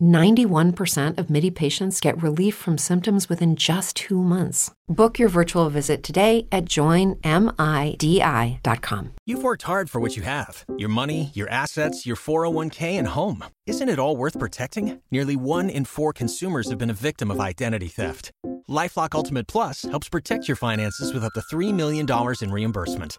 91% of MIDI patients get relief from symptoms within just two months. Book your virtual visit today at joinmidi.com. You've worked hard for what you have your money, your assets, your 401k, and home. Isn't it all worth protecting? Nearly one in four consumers have been a victim of identity theft. LifeLock Ultimate Plus helps protect your finances with up to $3 million in reimbursement.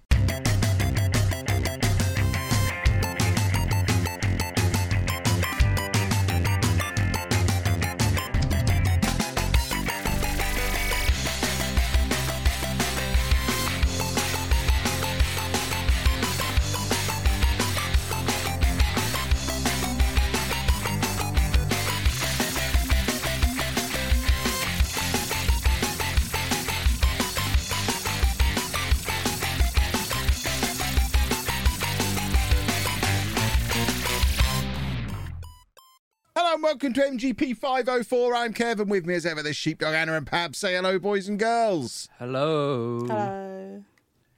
Welcome to MGP 504. I'm Kevin. With me as ever, this sheepdog Anna and Pab. Say hello, boys and girls. Hello. Hello.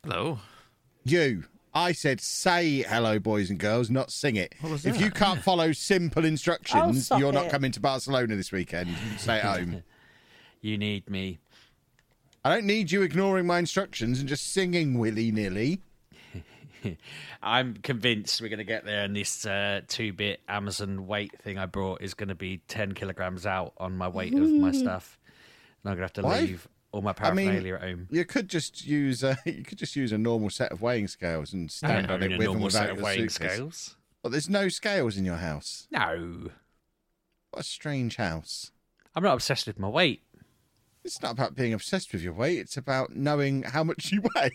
Hello. You. I said say hello, boys and girls, not sing it. was if that? you can't follow simple Oh, instructions, stop you're not coming to Barcelona this weekend. Stay at home. You need me. I don't need you ignoring my instructions and just singing willy nilly. I'm convinced we're going to get there, and this uh, two-bit Amazon weight thing I brought is going to be ten kilograms out on my weight of my stuff, and I'm going to have to Why? leave all my I mean, paraphernalia at home. You could just use a, you could just use a normal set of weighing scales and stand on own it a with and normal without set of weighing suitcase. scales. Well, there's no scales in your house. No, What a strange house. I'm not obsessed with my weight. It's not about being obsessed with your weight. It's about knowing how much you weigh.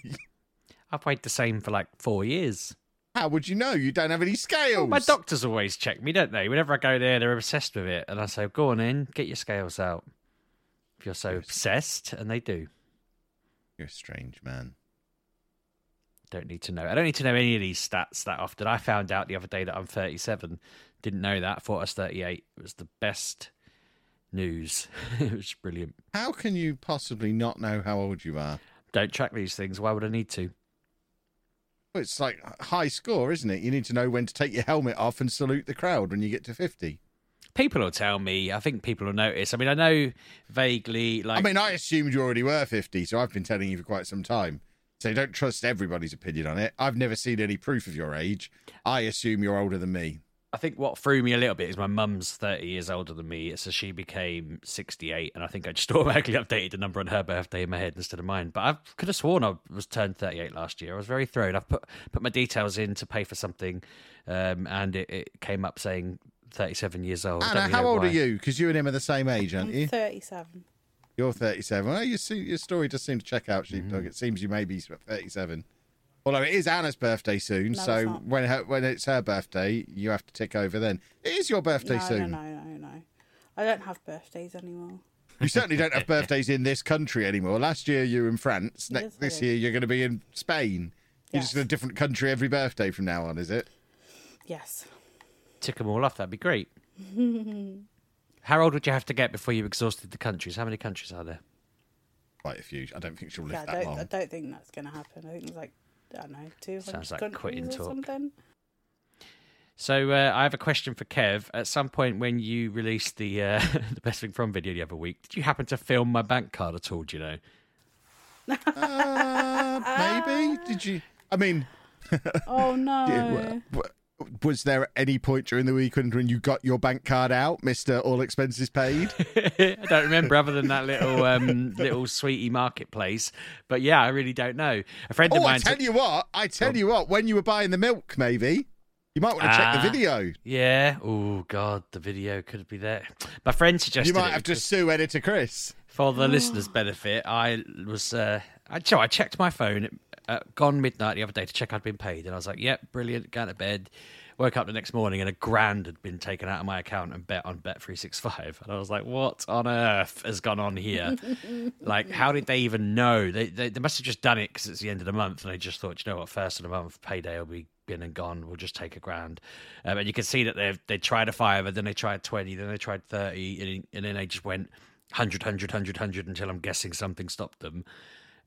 I've weighed the same for like four years. How would you know? You don't have any scales. Well, my doctors always check me, don't they? Whenever I go there, they're obsessed with it, and I say, "Go on in, get your scales out." If you're so obsessed, and they do. You're a strange man. Don't need to know. I don't need to know any of these stats that often. I found out the other day that I'm 37. Didn't know that. Thought I was 38. It was the best news. it was brilliant. How can you possibly not know how old you are? Don't track these things. Why would I need to? Well, it's like high score, isn't it? You need to know when to take your helmet off and salute the crowd when you get to 50. People will tell me. I think people will notice. I mean, I know vaguely. Like, I mean, I assumed you already were 50, so I've been telling you for quite some time. So don't trust everybody's opinion on it. I've never seen any proof of your age. I assume you're older than me. I think what threw me a little bit is my mum's 30 years older than me, so she became 68, and I think I just automatically updated the number on her birthday in my head instead of mine. But I could have sworn I was turned 38 last year. I was very thrown. I've put put my details in to pay for something, um, and it, it came up saying 37 years old. Anna, how old why. are you? Because you and him are the same age, aren't I'm you? 37. You're 37. Well, you see, your story does seem to check out, Sheepdog. Mm-hmm. It seems you may be 37. Although it is Anna's birthday soon, No, so it's when her, when it's her birthday, you have to tick over then. It is your birthday no, soon. no, no, no, no. I don't have birthdays anymore. You certainly don't have birthdays in this country anymore. Last year you were in France. Yes, Next, this year you're going to be in Spain. You're Yes. just in a different country every birthday from now on, is it? Yes. Tick them all off. That'd be great. how old would you have to get before you exhausted the countries? How many countries are there? Quite a few. I don't think she'll live Yeah, that don't, long. I don't think that's going to happen. I think it's like, I don't know, 200 Sounds like countries quitting or talk. something. So uh, I have a question for Kev. At some point when you released the uh, the best thing from video the other week, did you happen to film my bank card at all? Do you know? Uh, maybe. Did you? I mean, Oh, no. Yeah, w- w- was there any point during the weekend when you got your bank card out, Mister All Expenses Paid? I don't remember other than that little um, little sweetie marketplace. But yeah, I really don't know. A friend of oh, I mine. tell took- you what. I tell you what. When you were buying the milk, maybe you might want to check Ah. the video. Yeah. Oh God, the video could be there. My friend suggested You might have to sue editor Chris. for the listeners' benefit. I was. Uh, I, so I checked my phone uh, gone midnight the other day to check I'd been paid, and I was like, "Yep, brilliant." Going to bed. Woke up the next morning and a grand had been taken out of my account and bet on Bet three six five, and I was like, "What on earth has gone on here? like, how did they even know? They they, they must have just done it because it's the end of the month, and they just thought, you know what, first of the month payday will be been and gone. We'll just take a grand. Um, and you can see that they they tried a five, and then they tried twenty, then they tried thirty, and, and then they just went 100, 100, 100, 100 until I'm guessing something stopped them.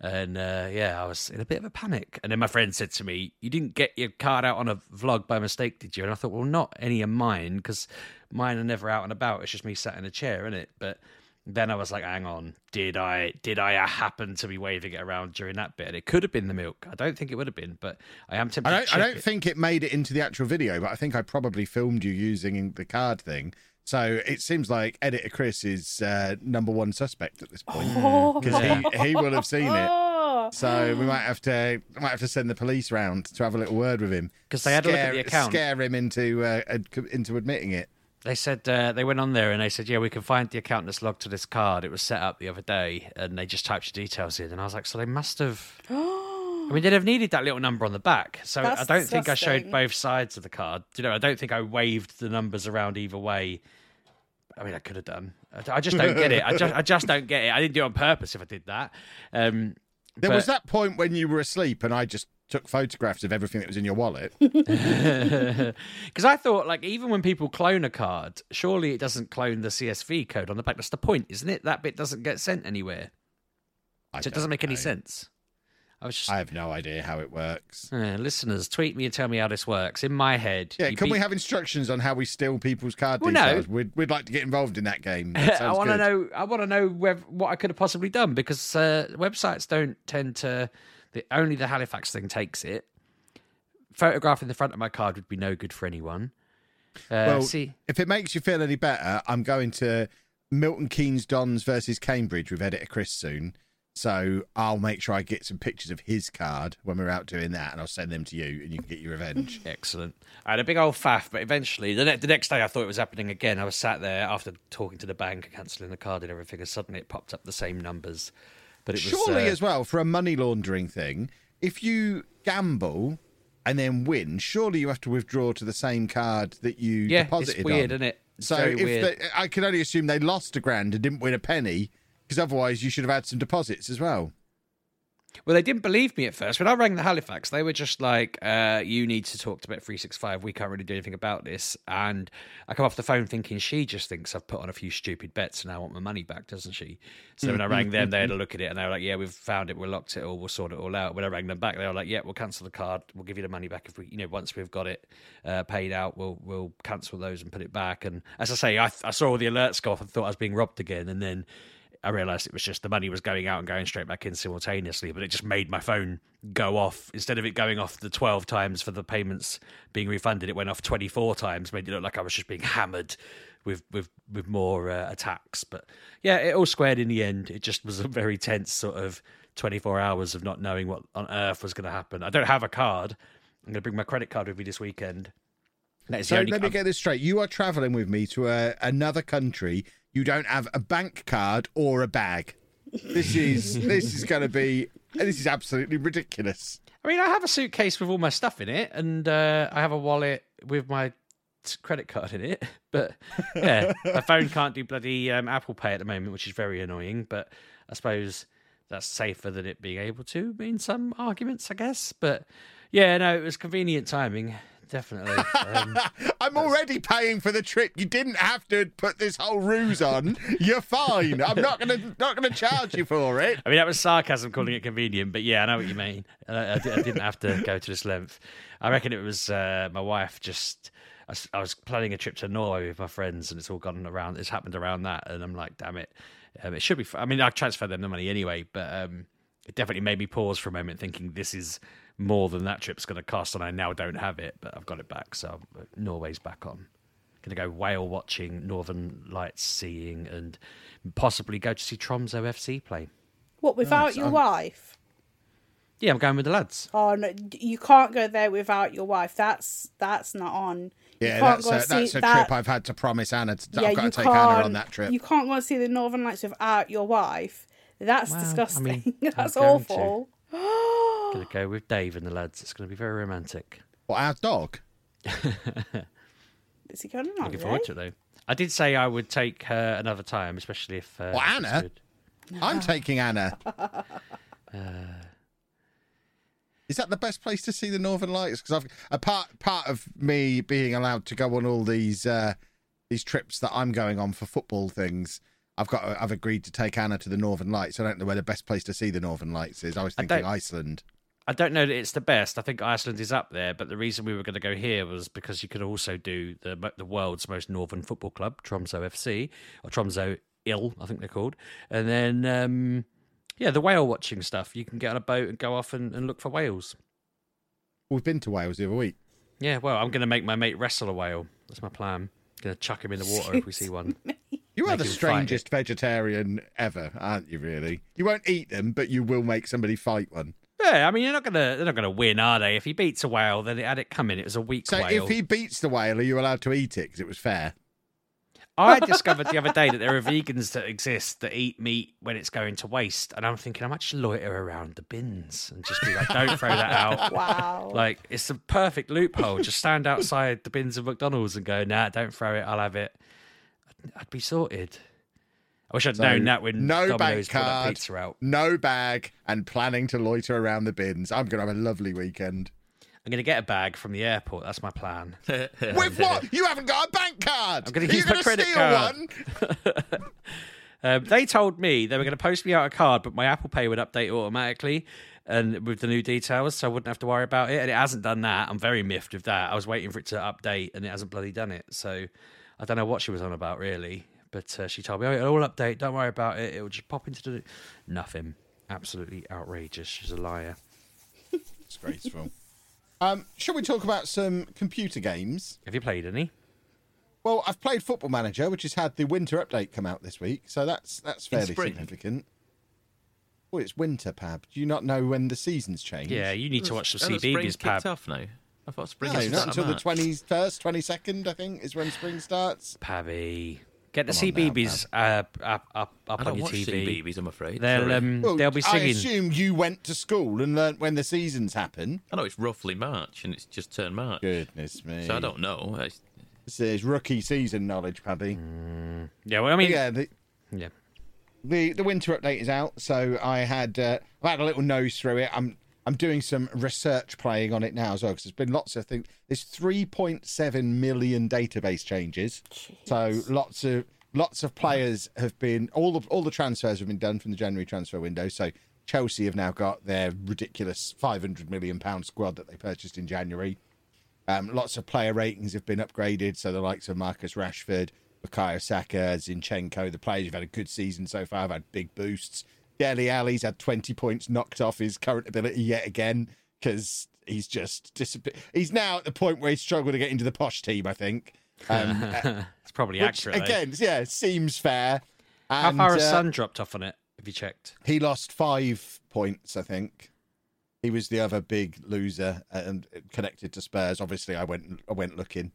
And uh, yeah, I was in a bit of a panic. And then my friend said to me, "You didn't get your card out on a vlog by mistake, did you?" And I thought, "Well, not any of mine, because mine are never out and about. It's just me sat in a chair, isn't it?" But then I was like, "Hang on, did I did I happen to be waving it around during that bit? And it could have been the milk. I don't think it would have been, but I am tempted. I don't, I don't it. think it made it into the actual video, but I think I probably filmed you using the card thing. So it seems like editor Chris is uh, number one suspect at this point Oh. because he, he will have seen it. Oh. So we might have to might have to send the police round to have a little word with him because they had a look at Scare- the account. scare him into uh, ad- into admitting it. They said uh, they went on there and they said, "Yeah, we can find the account that's logged to this card. It was set up the other day, and they just typed your details in." And I was like, "So they must have." I mean, they'd have needed that little number on the back. So That's I don't think I showed both sides of the card. You know, I don't think I waved the numbers around either way. I mean, I could have done. I, I just don't get it. I just, I just don't get it. I didn't do it on purpose if I did that. Um, There but- was that point when you were asleep and I just took photographs of everything that was in your wallet. Because I thought, like, even when people clone a card, surely it doesn't clone the CSV code on the back. That's the point, isn't it? That bit doesn't get sent anywhere. I So it doesn't make any sense. I was just I have no idea how it works. Uh, listeners, tweet me and tell me how this works. In my head, Yeah, can we have instructions on how we steal people's card Well, no. details? We'd, we'd like to get involved in that game. That I want to know. I want to know where, what I could have possibly done because uh, websites don't tend to. The, only the Halifax thing takes it. Photographing the front of my card would be no good for anyone. Uh, Well, see, if it makes you feel any better, I'm going to Milton Keynes Dons versus Cambridge with editor Chris soon. So I'll make sure I get some pictures of his card when we're out doing that, and I'll send them to you, and you can get your revenge. Excellent. I had a big old faff, but eventually, the, ne- the next day, I thought it was happening again. I was sat there after talking to the bank, cancelling the card and everything, and suddenly it popped up the same numbers. But it was Surely, uh, as well, for a money laundering thing, if you gamble and then win, surely you have to withdraw to the same card that you yeah, deposited it's weird, on. isn't it? It's So if they, I can only assume they lost a grand and didn't win a penny, because otherwise you should have had some deposits as well. Well, they didn't believe me at first. When I rang the Halifax, they were just like, uh, you need to talk to Bet365. We can't really do anything about this. And I come off the phone thinking she just thinks I've put on a few stupid bets and I want my money back, doesn't she? So when I rang them, they had a look at it and they were like, yeah, we've found it. We'll locked it all. We'll sort it all out. When I rang them back, they were like, yeah, we'll cancel the card. We'll give you the money back if we, you know, once we've got it uh, paid out, we'll we'll cancel those and put it back. And as I say, I, I saw all the alerts go off and thought I was being robbed again. And then I realised it was just the money was going out and going straight back in simultaneously, but it just made my phone go off. Instead of it going off the 12 times for the payments being refunded, it went off 24 times, made it look like I was just being hammered with with with more uh, attacks. But yeah, it all squared in the end. It just was a very tense sort of 24 hours of not knowing what on earth was going to happen. I don't have a card. I'm going to bring my credit card with me this weekend. That is the So let me get this straight. You are travelling with me to a, another country. You don't have a bank card or a bag. This is this is going to be this is absolutely ridiculous. I mean, I have a suitcase with all my stuff in it, and uh, I have a wallet with my credit card in it. But yeah, my phone can't do bloody um, Apple Pay at the moment, which is very annoying. But I suppose that's safer than it being able to in some arguments, I guess. But yeah, no, it was convenient timing, definitely. Um, I'm already paying for the trip. You didn't have to put this whole ruse on. You're fine. I'm not gonna not gonna charge you for it. I mean, that was sarcasm calling it convenient, but yeah, I know what you mean. I, I I didn't have to go to this length. I reckon it was uh, my wife just. I was planning a trip to Norway with my friends, and it's all gone around. It's happened around that, and I'm like, damn it. Um, it should be. f- I mean, I transferred them the money anyway, but um, it definitely made me pause for a moment, thinking this is more than that trip's going to cost, and I now don't have it, but I've got it back, so uh, Norway's back on. Going to go whale watching, Northern Lights seeing, and possibly go to see Tromso FC play. What without your wife? Yeah, I'm going with the lads. Oh no, you can't go there without your wife. That's that's not on. You Yeah, can't that's go a, see that's a that- trip I've had to promise Anna. To, yeah, I've got you to take can't. Anna on that trip. You can't go and see the Northern Lights without your wife. That's Well, disgusting. I'm that's awful. to. Awful. Gonna go with Dave and the lads. It's gonna be very romantic. What, our dog? Is he going on Looking forward to it though. I did say I would take her another time, especially if. Uh, What, Anna? I'm taking Anna. Is that the best place to see the Northern Lights? Because I've a part part of me being allowed to go on all these uh, these trips that I'm going on for football things. I've got I've agreed to take Anna to the Northern Lights. I don't know where the best place to see the Northern Lights is. I was thinking don't- Iceland. I don't know that it's the best. I think Iceland is up there, but the reason we were going to go here was because you could also do the the world's most northern football club, Tromso FC or Tromso IL, I think they're called, and then um, yeah, the whale watching stuff. You can get on a boat and go off and, and look for whales. We've been to Wales the other week. Yeah, well, I'm going to make my mate wrestle a whale. That's my plan. I'm Going to chuck him in the water if we see one. You are the strangest vegetarian ever, aren't you? Really? You won't eat them, but you will make somebody fight one. Yeah, I mean, you're not gonna they're not gonna win, are they? If he beats a whale, then it had it coming. It was a weak whale. So whale. if he beats the whale, are you allowed to eat it? Because it was fair. I discovered the other day that there are vegans that exist that eat meat when it's going to waste, and I'm thinking I might just loiter around the bins and just be like, "Don't throw that out." Wow. Like it's a perfect loophole. Just stand outside the bins of McDonald's and go, "Nah, don't throw it. I'll have it." I'd, I'd be sorted. I wish I'd So, known that when no bank Domino's put that card, pizza out. no bag, and planning to loiter around the bins. I'm going to have a lovely weekend. I'm going to get a bag from the airport. That's my plan. With what? You haven't got a bank card. I'm gonna Are use my gonna credit steal card. one? Um, they told me they were going to post me out a card, but my Apple Pay would update automatically and with the new details, so I wouldn't have to worry about it. And it hasn't done that. I'm very miffed with that. I was waiting for it to update, and it hasn't bloody done it. So I don't know what she was on about really. But uh, she told me, "Oh, it'll all update. Don't worry about it. It'll just pop into the nothing." Absolutely outrageous. She's a liar. Disgraceful. Um, shall we talk about some computer games? Have you played any? Well, I've played Football Manager, which has had the winter update come out this week, so that's that's fairly significant. Oh, it's winter, Pab. Do you not know when the seasons change? Yeah, you need to watch the Oh, spring's CBeebies, kicked Pab. off now. I thought spring No, is not until the twenty first, twenty second. I think is when spring starts. Pabby. Get the Come on now, CBeebies uh, up, up, up I on don't your watch TV. CBeebies, I'm afraid. They'll Sorry. um, Well, they'll be I assume you went to school and learnt when the seasons happen. I know it's roughly March and it's just turned March. Goodness me! So I don't know. I- This is rookie season knowledge, Pabby. Yeah, well, I mean, yeah, the, yeah. the the winter update is out, so I had uh, I had a little nose through it. I'm I'm doing some research playing on it now as well because there's been lots of things. There's 3.7 million database changes, so lots of lots of players have been all the all the transfers have been done from the January transfer window. So Chelsea have now got their ridiculous 500 million pound squad that they purchased in January. Um, lots of player ratings have been upgraded, so the likes of Marcus Rashford, Bukayo Saka, Zinchenko, the players who've had a good season so far have had big boosts. Dele Alli's had 20 points knocked off his current ability yet again because he's just disappeared. He's now at the point where he's struggled to get into the posh team, I think. Um, It's probably which, accurate. though. again, yeah, seems fair. How And, far has uh, Son dropped off on it? Have you checked? he lost five points, I think. He was the other big loser and connected to Spurs. Obviously, I went I went looking.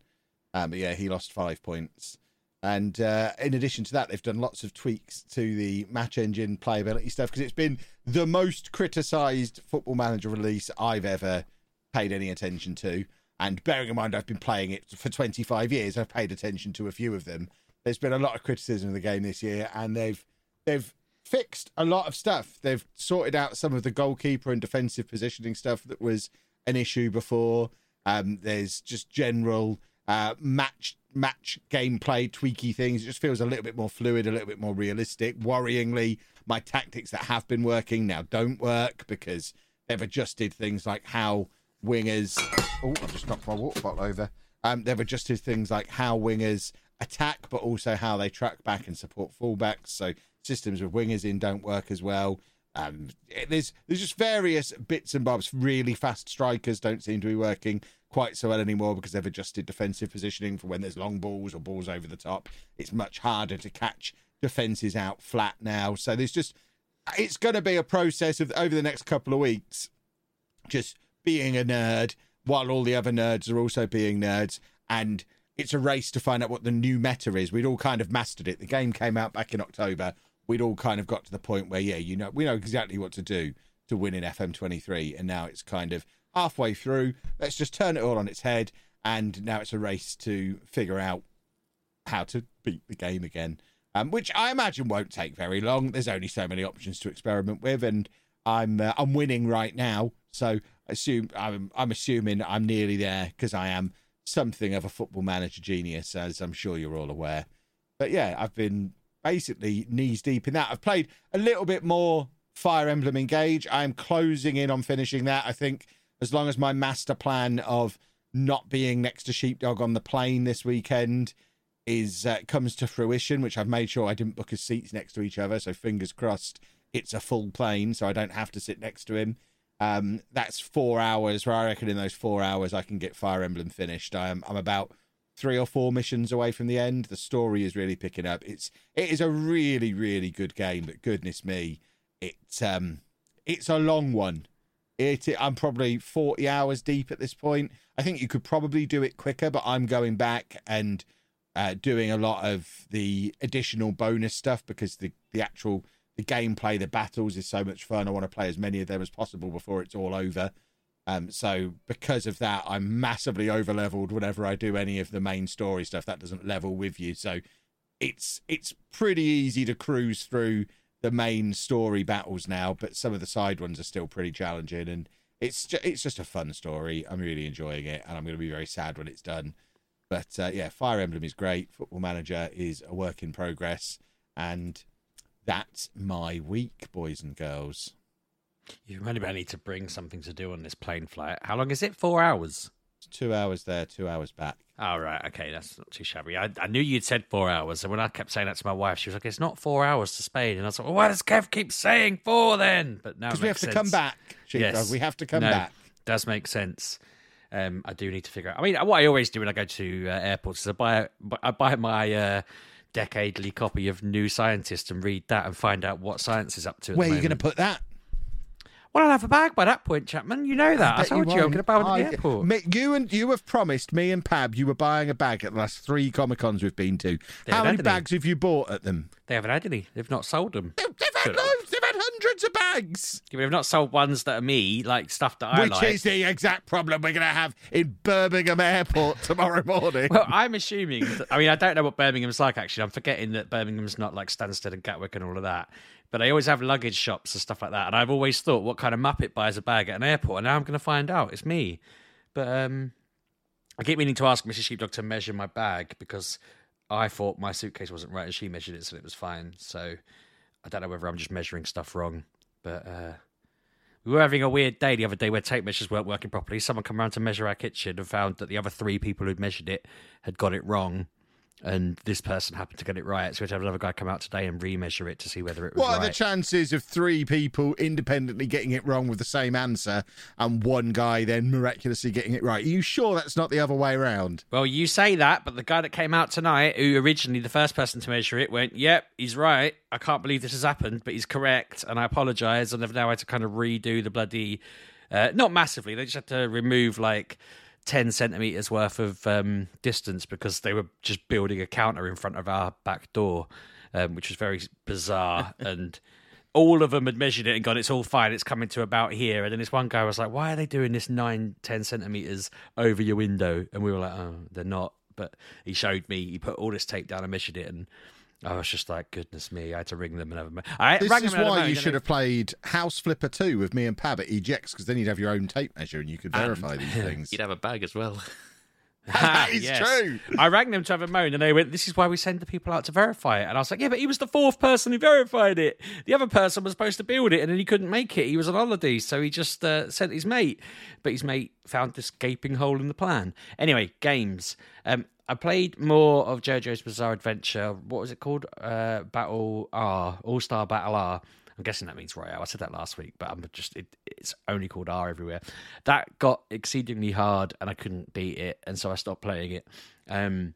Um, but yeah, he lost five points. And uh, in addition to that, they've done lots of tweaks to the match engine playability stuff because it's been the most criticised football manager release I've ever paid any attention to. And bearing in mind, I've been playing it for 25 years, I've paid attention to a few of them. There's been a lot of criticism of the game this year, and they've they've fixed a lot of stuff. They've sorted out some of the goalkeeper and defensive positioning stuff that was an issue before. Um, there's just general uh, match match gameplay tweaky things. It just feels a little bit more fluid, a little bit more realistic. Worryingly, my tactics that have been working now don't work because they've adjusted things like how wingers. Oh, I just knocked my water bottle over. Um, they've adjusted things like how wingers attack, but also how they track back and support fullbacks. So systems with wingers in don't work as well. Um, it- there's there's just various bits and bobs. Really fast strikers don't seem to be working quite so well anymore because they've adjusted defensive positioning for when there's long balls or balls over the top. It's much harder to catch defenses out flat now. So there's just it's going to be a process of over the next couple of weeks just being a nerd while all the other nerds are also being nerds and it's a race to find out what the new meta is we'd all kind of mastered it the game came out back in october we'd all kind of got to the point where yeah you know we know exactly what to do to win in FM23, and now it's kind of halfway through. Let's just turn it all on its head, and now it's a race to figure out how to beat the game again. Um, which I imagine won't take very long. There's only so many options to experiment with, and I'm uh, I'm winning right now, so assume I'm I'm assuming I'm nearly there because I am something of a football manager genius, as I'm sure you're all aware. But yeah, I've been basically knees deep in that. I've played a little bit more Fire Emblem Engage. I'm closing in on finishing that. I think as long as my master plan of not being next to Sheepdog on the plane this weekend is uh, comes to fruition, which I've made sure I didn't book his seats next to each other. So fingers crossed, it's a full plane, so I don't have to sit next to him. Um, that's four hours. Where I reckon in those four hours I can get Fire Emblem finished. I'm I'm about three or four missions away from the end. The story is really picking up. It's it is a really really good game, but goodness me, it's um it's a long one. It, it I'm probably 40 hours deep at this point. I think you could probably do it quicker, but I'm going back and uh, doing a lot of the additional bonus stuff because the the actual the gameplay, the battles is so much fun. I want to play as many of them as possible before it's all over. Um, so because of that, I'm massively over leveled whenever I do any of the main story stuff. That doesn't level with you, so it's it's pretty easy to cruise through the main story battles now. But some of the side ones are still pretty challenging, and it's ju- it's just a fun story. I'm really enjoying it, and I'm going to be very sad when it's done. But uh, yeah, Fire Emblem is great. Football Manager is a work in progress, and that's my week, boys and girls. You really about need to bring something to do on this plane flight. How long is it? Four hours. It's two hours there, two hours back. Oh, right. Okay, that's not too shabby. I, I knew you'd said four hours. And when I kept saying that to my wife, she was like, it's not four hours to Spain. And I was like, well, why does Kev keep saying four then? But now Because we have makes to come back, Sheepdog. Yes. We have to come No, back. Does make sense. Um, I do need to figure out. I mean, what I always do when I go to uh, airports is I buy I buy my uh, decadely copy of New Scientist and read that and find out what science is up to. At Where are you going to put that? Well, I'll have a bag by that point, Chapman. You know that. I, bet told you, I'm won't. going to buy one at the airport. Me- You and you have promised me and Pab you were buying a bag at the last three Comic Cons we've been to. They've How many had any. bags have you bought at them? They haven't had any. They've not sold them. They've, they've had loads. They've had hundreds of bags. They've not sold ones that are me, like stuff that I Which like. is the exact problem we're going to have in Birmingham Airport tomorrow morning. Well, I'm assuming. That, I mean, I don't know what Birmingham's like. Actually, I'm forgetting that Birmingham's not like Stansted and Gatwick and all of that. But they always have luggage shops and stuff like that. And I've always thought, what kind of muppet buys a bag at an airport? And now I'm going to find out. It's me. But um, I keep meaning to ask Mrs. Sheepdog to measure my bag because I thought my suitcase wasn't right and she measured it, so it was fine. So I don't know whether I'm just measuring stuff wrong. But uh, we were having a weird day the other day where tape measures weren't working properly. Someone come around to measure our kitchen and found that the other three people who'd measured it had got it wrong. And this person happened to get it right. So we had to have another guy come out today and remeasure it to see whether it was What are the chances of three people independently getting it wrong with the same answer and one guy then miraculously getting it right? Are you sure that's not the other way around? Well, you say that, but the guy that came out tonight, who originally the first person to measure it, went, "Yep, he's right. I can't believe this has happened, but he's correct, and I apologise." And they've now had to kind of redo the bloody, uh, not massively. They just had to remove like ten centimeters worth of um, distance because they were just building a counter in front of our back door, um, which was very bizarre and. All of them had measured it and gone, it's all fine, it's coming to about here. And then this one guy was like, Why are they doing this nine, ten centimeters over your window? And we were like, Oh, they're not. But he showed me, he put all this tape down and measured it. And I was just like, Goodness me, I had to ring them and have a mo- I This rang is them and had a why moan, you should they- have played House Flipper 2 with me and Pab at EGX because then you'd have your own tape measure and you could verify these things. You'd have a bag as well. That is Yes. true. I rang them to have a moan, and they went, "This is why we send the people out to verify it." And I was like, "Yeah, but he was the fourth person who verified it. The other person was supposed to build it, and then he couldn't make it. He was on holiday, so he just uh, sent his mate. But his mate found this gaping hole in the plan. Anyway, games. Um, I played more of JoJo's Bizarre Adventure. What was it called? Uh, Battle R, All Star Battle R. I'm guessing that means Royale. I said that last week, but I'm just it, it's only called R everywhere. That got exceedingly hard, and I couldn't beat it, and so I stopped playing it. Um,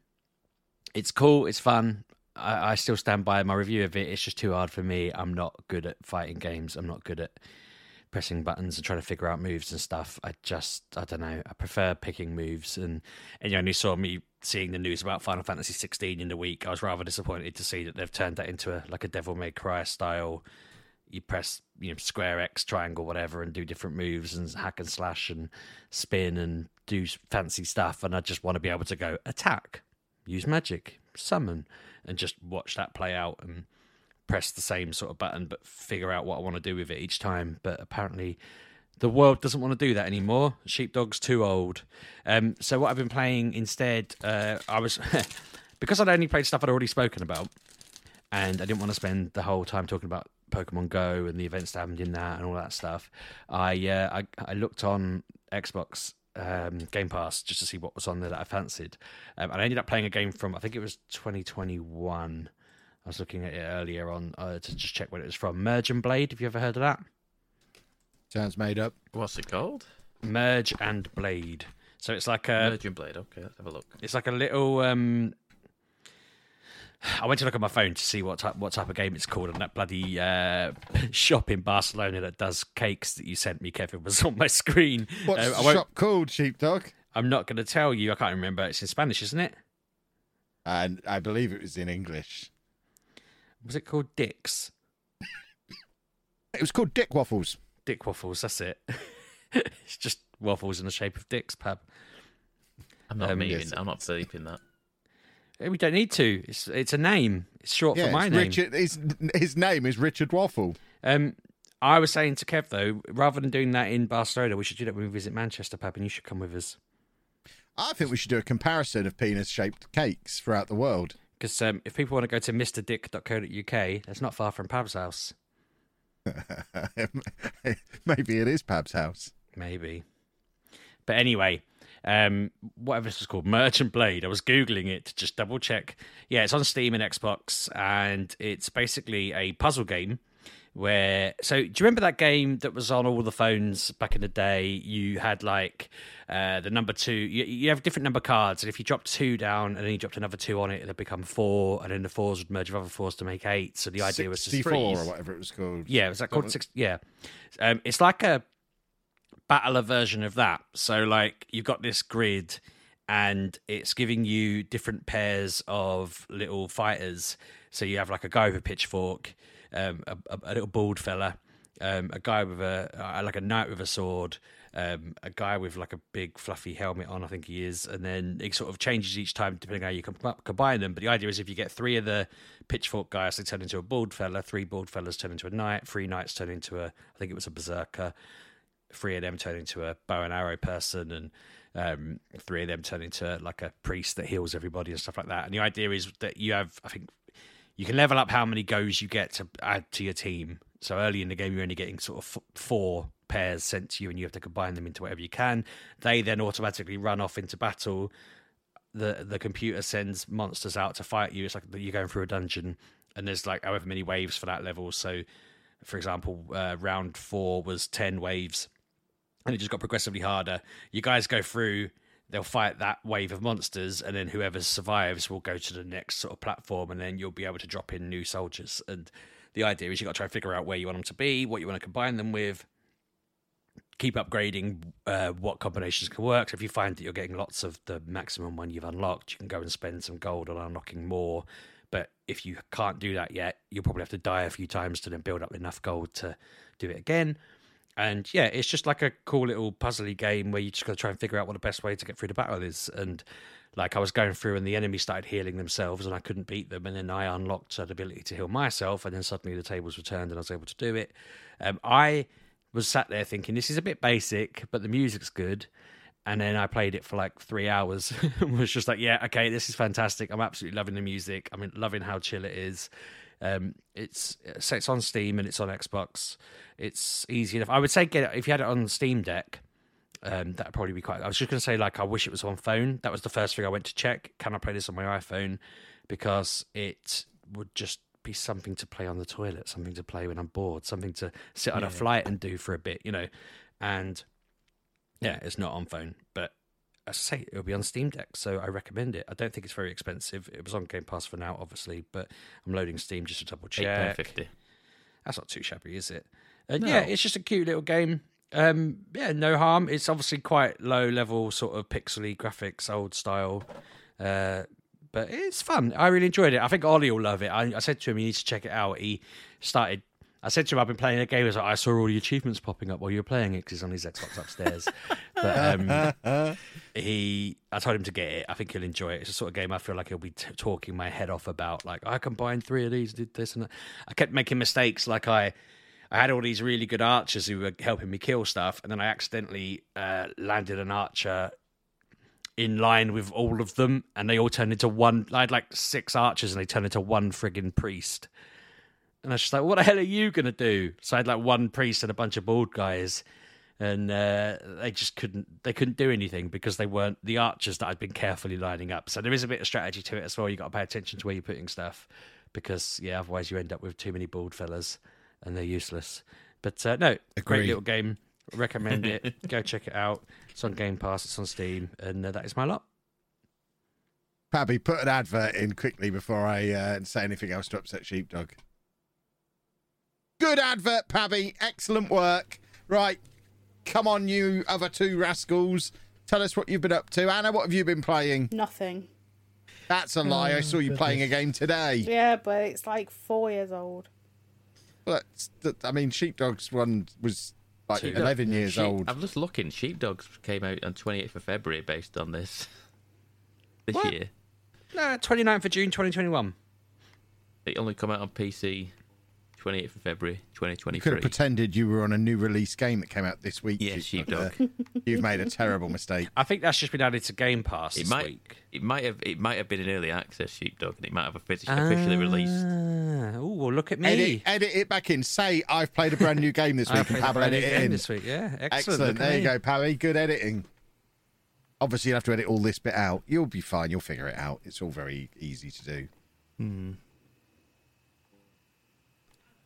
it's cool, it's fun. I, I still stand by my review of it. It's just too hard for me. I'm not good at fighting games. I'm not good at pressing buttons and trying to figure out moves and stuff. I just I don't know. I prefer picking moves and and you only saw me seeing the news about Final Fantasy 16 in the week. I was rather disappointed to see that they've turned that into a like a Devil May Cry style you press you know square X, triangle, whatever, and do different moves and hack and slash and spin and do fancy stuff. And I just want to be able to go attack, use magic, summon, and just watch that play out and press the same sort of button, but figure out what I want to do with it each time. But apparently, the world doesn't want to do that anymore. Sheepdog's too old. Um, so what I've been playing instead, uh, I was because I'd only played stuff I'd already spoken about, and I didn't want to spend the whole time talking about Pokemon Go and the events that happened in that and all that stuff. I uh, I, I looked on Xbox um, Game Pass just to see what was on there that I fancied, um, and I ended up playing a game from I think it was 2021. I was looking at it earlier on uh, to just check what it was from. Merge and Blade. Have you ever heard of that? Sounds made up. What's it called? Merge and Blade. So it's like a Merging Blade. Okay, let's have a look. it's like a little. Um, I went to look at my phone to see what type what type of game it's called, and that bloody uh, shop in Barcelona that does cakes that you sent me, Kevin, was on my screen. What's Uh, the shop called, Sheepdog? I'm not going to tell you. I can't remember. It's in Spanish, isn't it? And I believe it was in English. Was it called Dick's? It was called Dick Waffles. Dick waffles. That's it. it's just waffles in the shape of dicks, Pab. I'm not Um, meaning. yes. I'm not bleeping that. Eh, We don't need to. It's it's a name. It's short Yeah, for my it's name. Richard. His, his name is Richard Waffle. Um, I was saying to Kev though, rather than doing that in Barcelona, we should do that when we visit Manchester, Pab, and you should come with us. I think we should do a comparison of penis-shaped cakes throughout the world. Because um, if people want to go to mrdick.co.uk, that's not far from Pab's house. Maybe it is Pab's house. Maybe. But anyway, um, whatever this was called, Merge and Blade. I was googling it to just double check. Yeah, it's on Steam and Xbox, and it's basically a puzzle game. Where so do you remember that game that was on all the phones back in the day? You had like uh, the number two. You, you have different number cards, and if you dropped two down and then you dropped another two on it, it'd become four, and then the fours would merge with other fours to make eight. So the idea was to 64 or whatever it was called. Yeah, was that That called six? Yeah, um, it's like a battler version of that. So like you've got this grid, and it's giving you different pairs of little fighters. So you have like a guy with a pitchfork, um, a, a, little bald fella, um, a guy with a like a knight with a sword. Um, a guy with like a big fluffy helmet on, I think he is, and then it sort of changes each time depending how you com- combine them. But the idea is if you get three of the pitchfork guys, they turn into a bald fella, three bald fellas turn into a knight, three knights turn into a, I think it was a berserker, three of them turn into a bow and arrow person, and um, three of them turn into like a priest that heals everybody and stuff like that. And the idea is that you have, I think, you can level up how many goes you get to add to your team. So early in the game, you're only getting sort of four pairs sent to you, and you have to combine them into whatever you can. They then automatically run off into battle. The the computer sends monsters out to fight you. It's like you're going through a dungeon, and there's like however many waves for that level. So, for example, uh, round four was ten waves, and it just got progressively harder. You guys go through, they'll fight that wave of monsters, and then whoever survives will go to the next sort of platform, and then you'll be able to drop in new soldiers. And the idea is you've got to try and figure out where you want them to be, what you want to combine them with, keep upgrading uh, what combinations can work. So if you find that you're getting lots of the maximum one you've unlocked, you can go and spend some gold on unlocking more. But if you can't do that yet, you'll probably have to die a few times to then build up enough gold to do it again. And yeah, it's just like a cool little puzzly game where you just got to try and figure out what the best way to get through the battle is. And like I was going through, and the enemy started healing themselves, and I couldn't beat them. And then I unlocked the ability to heal myself, and then suddenly the tables were turned, and I was able to do it. Um, I was sat there thinking, this is a bit basic, but the music's good. And then I played it for like three hours and was just like, yeah, okay, this is fantastic. I'm absolutely loving the music. I mean, loving how chill it is. Um, it's so it's on Steam and it's on Xbox. It's easy enough. I would say get it if you had it on Steam Deck. Um, that'd probably be quite. I was just going to say like I wish it was on phone. That was the first thing I went to check. Can I play this on my iPhone? Because it would just be something to play on the toilet, something to play when I'm bored, something to sit on a flight and do for a bit, you know. And yeah, it's not on phone, but I say, it'll be on Steam Deck, so I recommend it. I don't think it's very expensive. It was on Game Pass for now, obviously, but I'm loading Steam just to double Eight check. pound fifty. That's not too shabby, is it? And yeah, it's just a cute little game. Um, yeah, no harm. It's obviously quite low level, sort of pixely graphics, old style. Uh, but it's fun. I really enjoyed it. I think Ollie will love it. I, I said to him "You need to check it out. He started I said to him, I've been playing a game. He was like, I saw all the achievements popping up while you were playing it because he's on his Xbox upstairs. but um, he, I told him to get it. I think he'll enjoy it. It's a sort of game I feel like he'll be t- talking my head off about. Like, I combined three of these, did this and that. I kept making mistakes. Like, I, I had all these really good archers who were helping me kill stuff, and then I accidentally uh, landed an archer in line with all of them, and they all turned into one. I had like six archers, and they turned into one friggin' priest. And I was just like, "What the hell are you gonna do?" So I had like one priest and a bunch of bald guys, and uh, they just couldn't. They couldn't do anything because they weren't the archers that I'd been carefully lining up. So there is a bit of strategy to it as well. You got to pay attention to where you're putting stuff, because yeah, otherwise you end up with too many bald fellas, and they're useless. But uh, no, Agree. great little game. Recommend it. Go check it out. It's on Game Pass. It's on Steam, and uh, that is my lot. Pabby, put an advert in quickly before I uh, say anything else to upset Sheepdog. Good advert, Pabby. Excellent work. Right. Come on, you other two rascals. Tell us what you've been up to. Anna, what have you been playing? Nothing. That's a lie. I saw you oh, playing a game today. Yeah, but it's like four years old. Well, that's, that, I mean, Sheepdog's one was like Sheepdog- 11 years Sheep- old. I'm just looking. Sheepdogs came out on 28th of February based on this. This What? year. No, 29th of June, 2021. It only come out on PC 28th of February 2023. You could have pretended you were on a new release game that came out this week. Yeah, Sheepdog. Sheepdog. Uh, You've made a terrible mistake. I think that's just been added to Game Pass It this might, week. it might have, it might have been an early access Sheepdog, and it might have offici- officially released. Oh, well, look at me. Edit, edit it back in. Say, I've played a brand new game this week, and played a Pablo brand new edit it in. this week. Yeah, excellent. Excellent. There you me. go, Parry. Good editing. Obviously, you'll have to edit all this bit out. You'll be fine. You'll figure it out. It's all very easy to do. Hmm.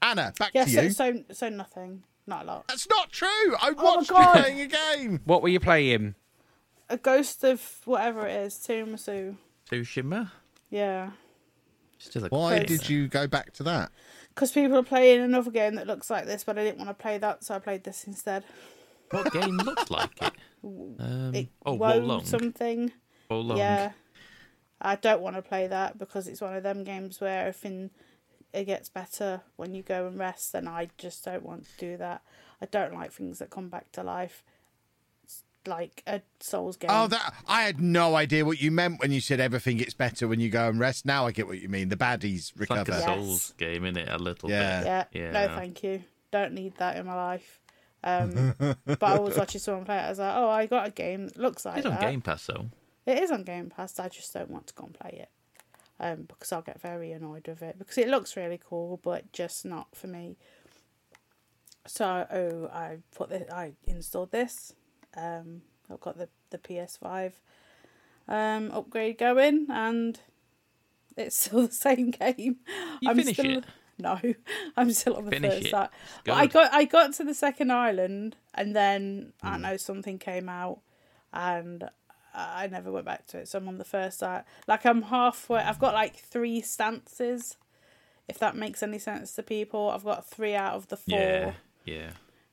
Anna, back Yeah, to so, you. so so nothing. Not a lot. That's not true. I my watched you playing a game. What were you playing? A ghost of whatever it is, Tiramisu. Tsushima? Yeah. Still a Why Close. did you go back to that? Because people are playing another game that looks like this, but I didn't want to play that, so I played this instead. What game looks like it? Um, It oh, Woe Wo Long. something. Wo Long. Yeah. I don't want to play that because it's one of them games where everything it gets better when you go and rest, and I just don't want to do that. I don't like things that come back to life. It's like a Souls game. Oh, that I had no idea what you meant when you said everything gets better when you go and rest. Now I get what you mean. The baddies recover It's like recover. a Yes. Souls game, isn't it? A little Yeah. bit. yeah, Yeah. no, thank you. Don't need that in my life. Um, but I was watching someone play it. I was like, oh, I got a game that looks like It's on that. Game Pass, though. It is on Game Pass. I just don't want to go and play it um, because I'll get very annoyed with it because it looks really cool, but just not for me. So oh, I put this. I installed this. Um, I've got the the PS5 um, upgrade going, and it's still the same game. You I'm finish still, it? No, I'm still on the Finish first it. side. I got I got to the second island, and then I Hmm. don't know something came out, and I never went back to it. So I'm on the first side. Like I'm halfway. I've got like three stances. If that makes any sense to people, I've got three out of the four. Yeah. Yeah.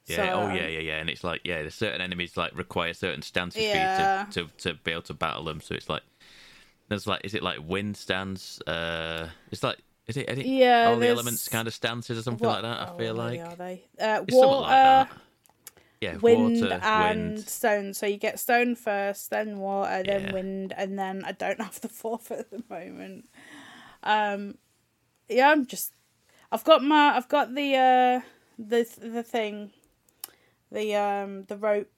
Yeah. So, oh, um, yeah, yeah, yeah. And it's like, yeah, there's certain enemies like require certain stances Yeah. for you to, to, to be able to battle them. So it's like, there's like, is it like wind stance? Uh, it's like, is it, is it Yeah, all the elements kind of stances or something What- like that? I oh, feel what like are they? Uh, water, like. Yeah, wind, water, and wind. stone. So you get stone first, then water, then Yeah. wind, and then I don't have the fourth at the moment. Um, yeah, I'm just. I've got my. I've got the uh the the thing, the um the rope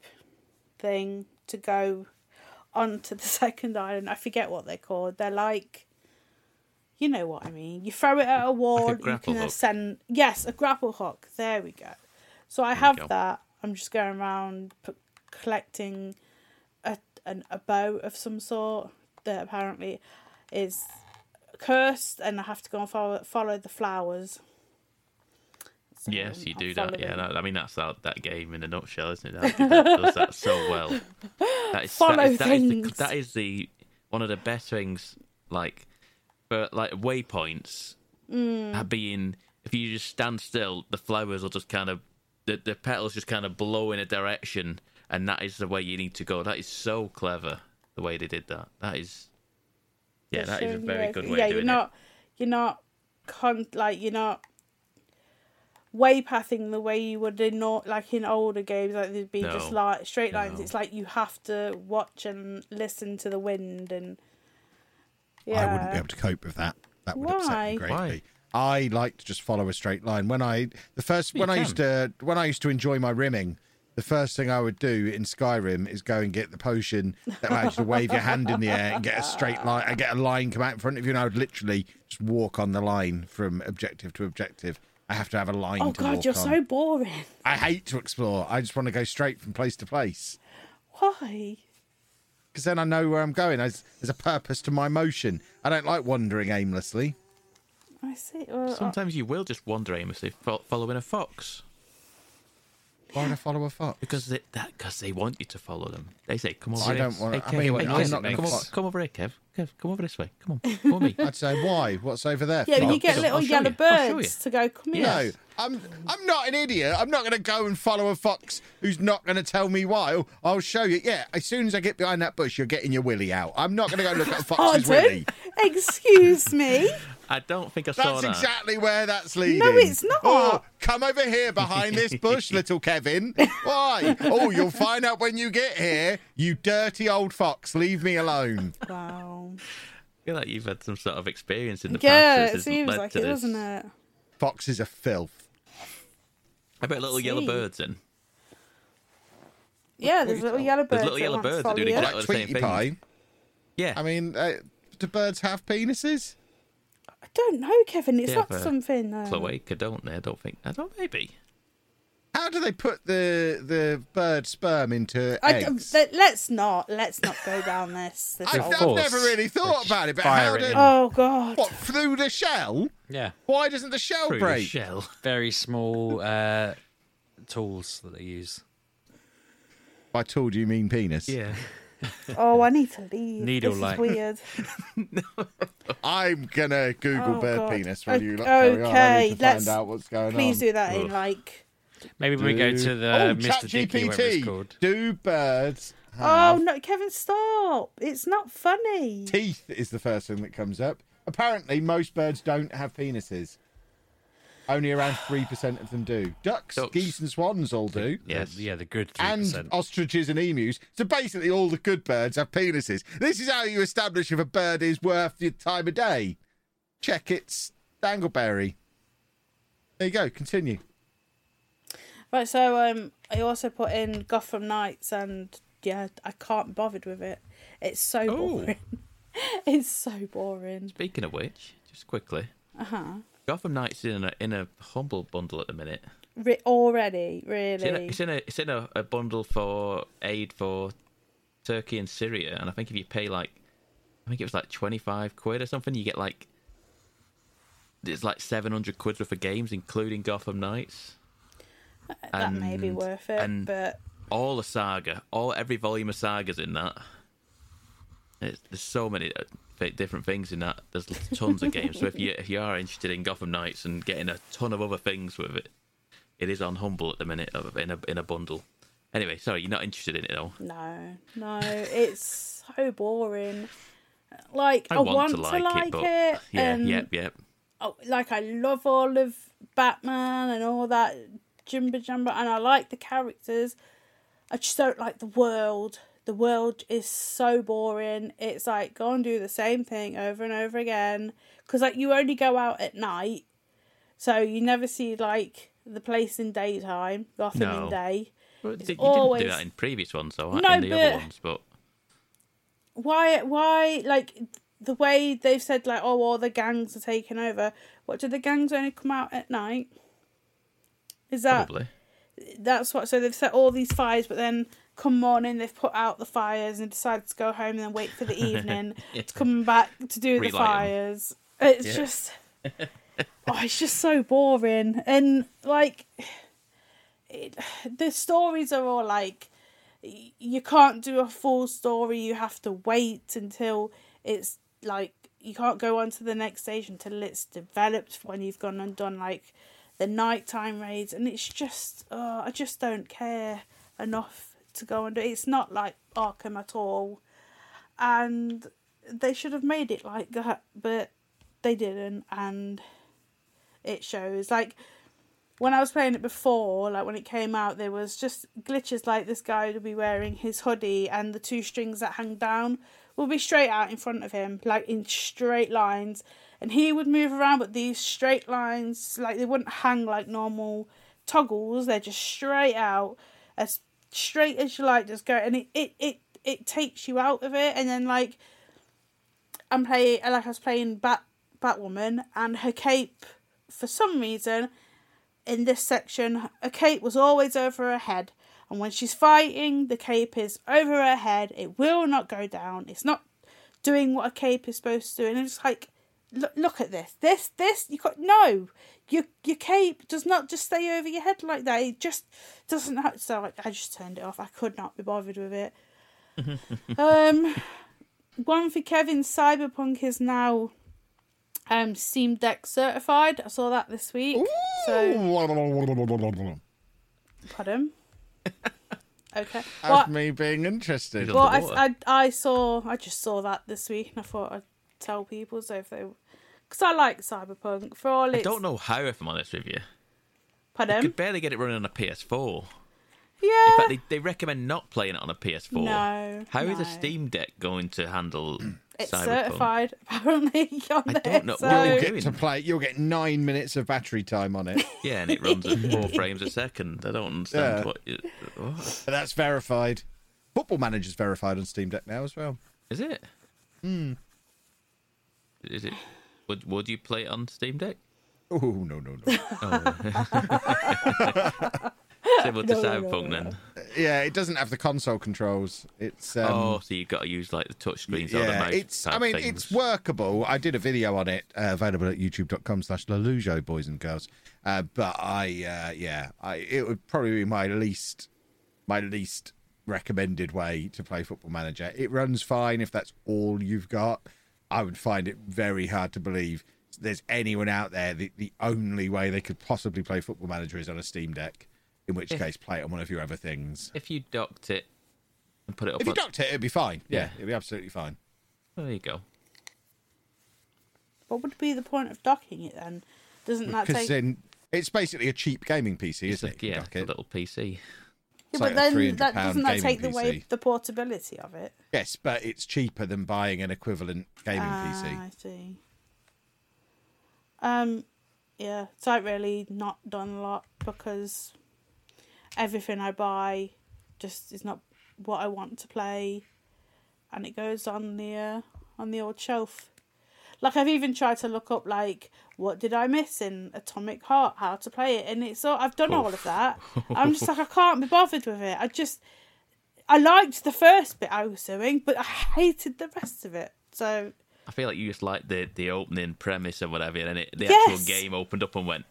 thing to go onto the second island. I forget what they're called. They're like. You know what I mean. You throw it at a wall. you can hook. ascend. Yes, a grapple hook. There we go. So I have that. I'm just going around p- collecting a an, a bow of some sort that apparently is cursed, and I have to go and follow follow the flowers. So Yes, you I'm do that. Yeah, that, I mean that's that, that game in a nutshell, isn't it? That, that does that so well. That is Follow that is, that is, the, things. that is the one of the best things. Like for like waypoints, Mm. being if you just stand still, the flowers will just kind of the the petals just kind of blow in a direction, and that is the way you need to go. That is so clever the way they did that. That is yeah, They're that is a you very where- good way Yeah, of you're doing not, you're not, con- like you're not way pathing the way you would in not like in older games like there'd be No. just like straight lines No. it's like you have to watch and listen to the wind and yeah I wouldn't be able to cope with that. That would upset me greatly. Why? I like to just follow a straight line. When I the first You when I used to when I used to enjoy my rimming, the first thing I would do in Skyrim is go and get the potion that allows you to wave your hand in the air and get a straight line and get a line come out in front of you, and I would literally just walk on the line from objective to objective. I have to have a line oh god you're on. so boring I hate to explore. I just want to go straight from place to place why because then I know where I'm going. There's, there's a purpose to my motion. I don't like wandering aimlessly. I see well, uh, Sometimes you will just wander aimlessly following a fox Why would I follow a fox? because they, that because they want you to follow them. They say, "Come over I don't wanna- Hey, I mean, hey, I'm Kev, not come, fo- over, come over here, Kev. Kev, come over this way. Come on, follow me. I'd say why? What's over there? yeah but you get little show yellow you. Birds to go come here No, I'm I'm not an idiot. I'm not going to go and follow a fox who's not going to tell me why. I'll show you. Yeah, as soon as I get behind that bush, you're getting your willy out. I'm not going to go look at a fox's Pardon? willy. excuse me I don't think I saw That's that. exactly where that's leading. No, it's not. Oh, come over here behind this bush, little Kevin. Why? Oh, you'll find out when you get here. You dirty old fox. Leave me alone. wow I feel like you've had some sort of experience in the yeah past. it seems like it this. doesn't it Foxes are filth. I bet little yellow birds in. yeah there's little yellow birds There's little yellow birds that follow do you. exactly Like the same Tweety thing. Pie. Yeah, I mean, uh, do birds have penises? I don't know, Kevin. It's They not something. Um, cloaca, don't they? I don't think. I don't. Maybe. How do they put the the bird sperm into I, eggs? let, let's not. Let's not go down this. this I've. I've never really thought about it, but how it do. Oh God. what through the shell? Yeah, Why doesn't the shell Through the break? shell. very small uh, tools that they use. By tool, do you mean penis? Yeah. Oh, I need to leave. Needle-like. This is weird. I'm gonna Google Oh, bird God. penis while you O- look. carry on. I okay, need to let's- find out what's going Please on. do that in like. Maybe when we go to the oh, Mr. Dicky, whatever it's ChatGPT. called. Do birds Oh no, Kevin, stop! It's not funny. teeth? Is the first thing that comes up. Apparently, most birds don't have penises. Only around three percent of them do. Ducks, Ducks. geese, and swans all do. Yes. Yeah, the good three and ostriches and emus. So basically, all the good birds have penises. This is how you establish if a bird is worth your time of day. Check its dangleberry. There you go. Continue. Right, so um, I also put in Gotham Knights, and yeah, I can't be bothered with it. It's so Oh. boring. it's so boring. Speaking of which, just quickly, Uh huh. Gotham Knights in a in a humble bundle at the minute. Re- already, It's in a really. it's in a, it's in a, a bundle for aid for Turkey and Syria, and I think if you pay like, I think it was like twenty five quid or something, you get like, it's like seven hundred quid worth of games, including Gotham Knights. Uh, that may be worth it, and but all the saga, all every volume of sagas in that. It's, there's so many uh, different things in that. There's tons of games. So if you if you are interested in Gotham Knights and getting a ton of other things with it, it is on Humble at the minute in a in a bundle. Anyway, sorry, you're not interested in it though. no, no, it's so boring. Like I, I, want, to like, like it, but it, yeah, and yep, yep. oh, like I love all of Batman and all that jumba jumba, and I like the characters. I just don't like the world. The world is so boring. It's like go and do the same thing over and over again. Because like you only go out at night, so you never see like the place in daytime, Gotham No. in day. Well, you always- didn't do that in previous ones, though, No, in the other but- ones. But Why? Why? Like the way they've said, like oh, all the gangs are taking over. What do the gangs only come out at night? Is that probably that's what? So they've set all these fires, but then come morning they've put out the fires and decided to go home and then wait for the evening Yeah. to come back to do the Relight fires. It's Yeah. just, oh, it's just so boring and like, it, the stories are all like, you can't do a full story. You have to wait until it's like you can't go on to the next stage until it's developed when you've gone and done like the nighttime raids and it's just uh, I just don't care enough to go and do it's not like Arkham at all. And they should have made it like that but they didn't and it shows. Like when I was playing it before, like when it came out, there was just glitches like this guy would be wearing his hoodie and the two strings that hang down will be straight out in front of him, like in straight lines. And he would move around, but these straight lines, like they wouldn't hang like normal toggles, they're just straight out, as straight as you like, just go. And it, it, it, it takes you out of it. And then, like, I'm playing, like I was playing Bat Batwoman, and her cape, for some reason, in this section, a cape was always over her head. And when she's fighting, the cape is over her head. It will not go down. It's not doing what a cape is supposed to do. And it's like, look, look at this. This, this, you got, no. Your, your cape does not just stay over your head like that. It just doesn't have, so I, I just turned it off. I could not be bothered with it. um, one for Kevin, Cyberpunk is now um Steam Deck certified. I saw that this week. So pardon. Okay. That's Well, me being interested. Well I. I, I saw I just saw that this week and I thought I'd tell people so if they because I like Cyberpunk for all I its don't know how, if I'm honest with you. I pardon. could barely get it running on a PS4. Yeah. In fact, they, they recommend not playing it on a PS4. No, How is no. a Steam Deck going to handle Cyberpunk? it's Cyberpunk? certified apparently on I don't know. So... You'll You'll get get to play. You'll get nine minutes of battery time on it. Yeah, and it runs at four frames a second. I don't understand Yeah. what, you, what. That's verified. Football Manager's verified on Steam Deck now as well. Is it? Hmm. Is it? Would Would you play it on Steam Deck? Oh no no no. Similar to Cyberpunk, then. yeah, it doesn't have the console controls. It's um, oh, so you've got to use like the touch screens or the yeah, it's. I mean, things. it's workable. I did a video on it, uh, available at YouTube.com/slash Lelujo, boys and girls. Uh, but I, uh, yeah, I it would probably be my least, my least recommended way to play Football Manager. It runs fine if that's all you've got. I would find it very hard to believe there's anyone out there the, the only way they could possibly play Football Manager is on a Steam Deck. In which case, play it on one of your other things. If you docked it and put it up, If you on- docked it, it'd be fine. Yeah, Yeah. it'd be absolutely fine. there you go. What would be the point of docking it then? Doesn't that Because take? then it's basically a cheap gaming PC, It's isn't like, it? Yeah, it's a little PC. Yeah, but then that doesn't that take the way PC. of the portability of it? Yes, but it's cheaper than buying an equivalent gaming Ah, PC. I see. Um, yeah, so I've really not done a lot because everything I buy just is not what I want to play, and it goes on the uh, on the old shelf. Like I've even tried to look up like what did I miss in Atomic Heart, how to play it, and it's all I've done all of that. I'm just like I can't be bothered with it. I just I liked the first bit I was doing, but I hated the rest of it. So I feel like you just like the the opening premise or whatever, and then it, the Yes. actual game opened up and went,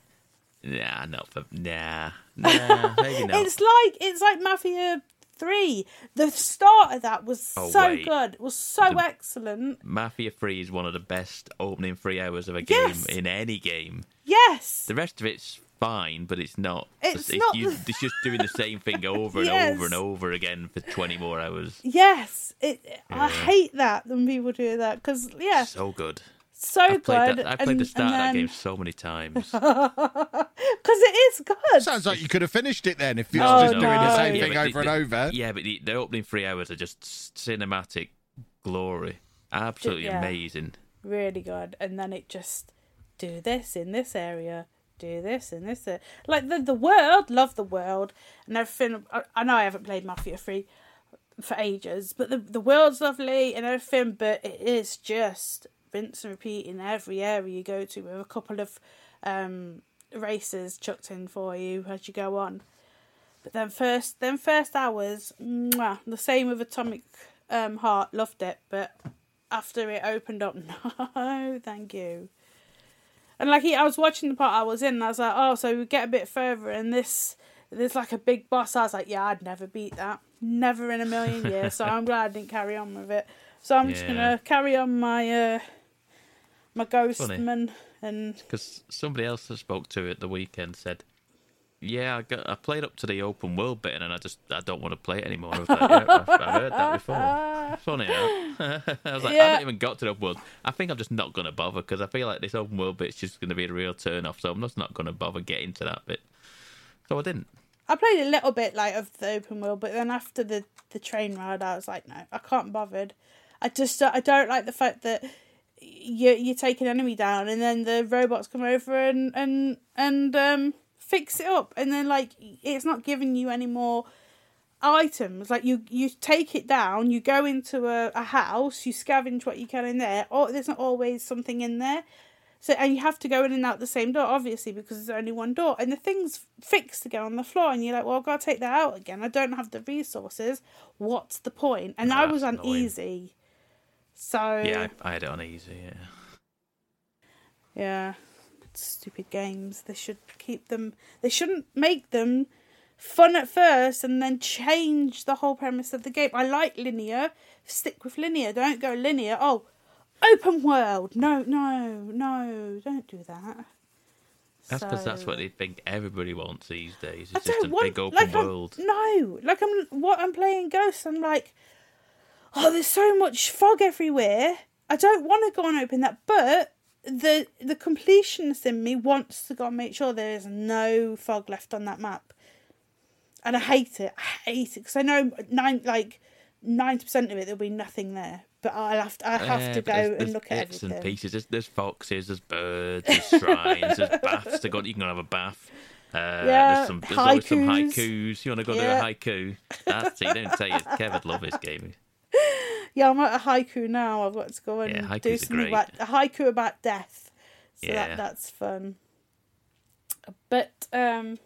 nah, not for nah, nah, maybe not. It's like it's like Mafia Three. The start of that was Oh, so wait. good. It was so The- excellent. Mafia Three is one of the best opening three hours of a Yes. game in any game. Yes. The rest of it's fine, but it's not. It's not you- the- it's just doing the same thing over and Yes. over and over again for twenty more hours. Yes. It. I hate that when people do that because yeah, So good. So I've played, good. that, I've played and, the start of that game so many times. because it is good. Sounds like you could have finished it then if you're Oh, just doing the same Yeah, thing but over the- and over. Yeah, but the, the opening three hours are just cinematic glory. Absolutely Yeah. amazing. really good and then it just do this in this area do this in this area. like the the world love the world and everything I, I know i haven't played mafia 3 for ages but the, the world's lovely and everything but it is just rinse and repeat in every area you go to with a couple of um races chucked in for you as you go on but then first then first hours mwah, the same with atomic um heart loved it but after it opened up, no, thank you. And like he, I was watching the part I was in, and I was like, oh, so we get a bit further, and this, there's like a big boss. I was like, yeah, I'd never beat that, never in a million years. so I'm glad I didn't carry on with it. So I'm just gonna carry on my uh, my. Ghostman, and Because somebody else I spoke to at the weekend said yeah, I got I played up to the open world bit, and I just I don't want to play it anymore. I was like, yeah, I've, I've heard that before. Funny, huh? I was like, I haven't even got to the open world. I think I'm just not going to bother because I feel like this open world bit's just going to be a real turn off. So I'm just not going to bother getting to that bit. So I didn't. I played a little bit like of the open world, but then after the the train ride, I was like, no, I can't bothered. I just I don't like the fact that you you take an enemy down and then the robots come over and and and um fix it up, and then like it's not giving you any more items. Like you you take it down, you go into a, a house, you scavenge what you can in there. Or there's not always something in there. So and you have to go in and out the same door, obviously, because there's only one door, and the thing's fixed to go on the floor, and you're like, well, I've got to take that out again. I don't have the resources. What's the point? And I was uneasy annoying. So Yeah, I, I had it on easy. Yeah. yeah, stupid games. They should keep them. They shouldn't make them fun at first and then change the whole premise of the game. I like linear. Stick with linear. Don't go linear. Oh, open world. No, no, no. Don't do that. That's because that's what they think everybody wants these days. It's just a want big open like I'm- world. no, like I'm what I'm playing Ghosts. I'm like, oh, there's so much fog everywhere. I don't want to go and open that, but the the completionist in me wants to go and make sure there is no fog left on that map. And I hate it. I hate it because I know nine like ninety percent of it there'll be nothing there. But I'll have to I have Yeah, to go there's- and there's look at bits everything. and pieces. There's, there's foxes, there's birds, there's shrines, there's baths to. You can go and have a bath. Uh, Yeah, there's some there's always some haikus. haikus. You want to go Yeah. do a haiku? That's you don't tell you. Kev would love this game. Yeah, I'm at a haiku now. I've got to go and Yeah, do something great. about a haiku about death. So Yeah. that that's fun. But um,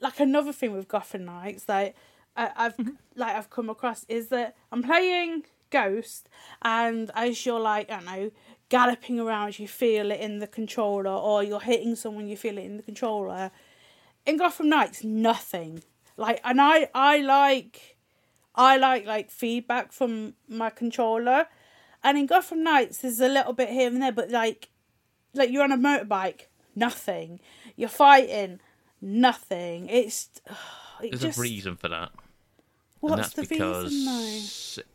like another thing with Gotham Knights, like I, I've Mm-hmm. like I've come across is that I'm playing Ghost, and as you're like I don't know galloping around, you feel it in the controller, or you're hitting someone, you feel it in the controller. In Gotham Knights, nothing. Like, and I I like I like like feedback from my controller, and in Gotham Knights there's a little bit here and there, but like, like you're on a motorbike, nothing. You're fighting, nothing. It's it There's just a reason for that. what's and that's the because reason though?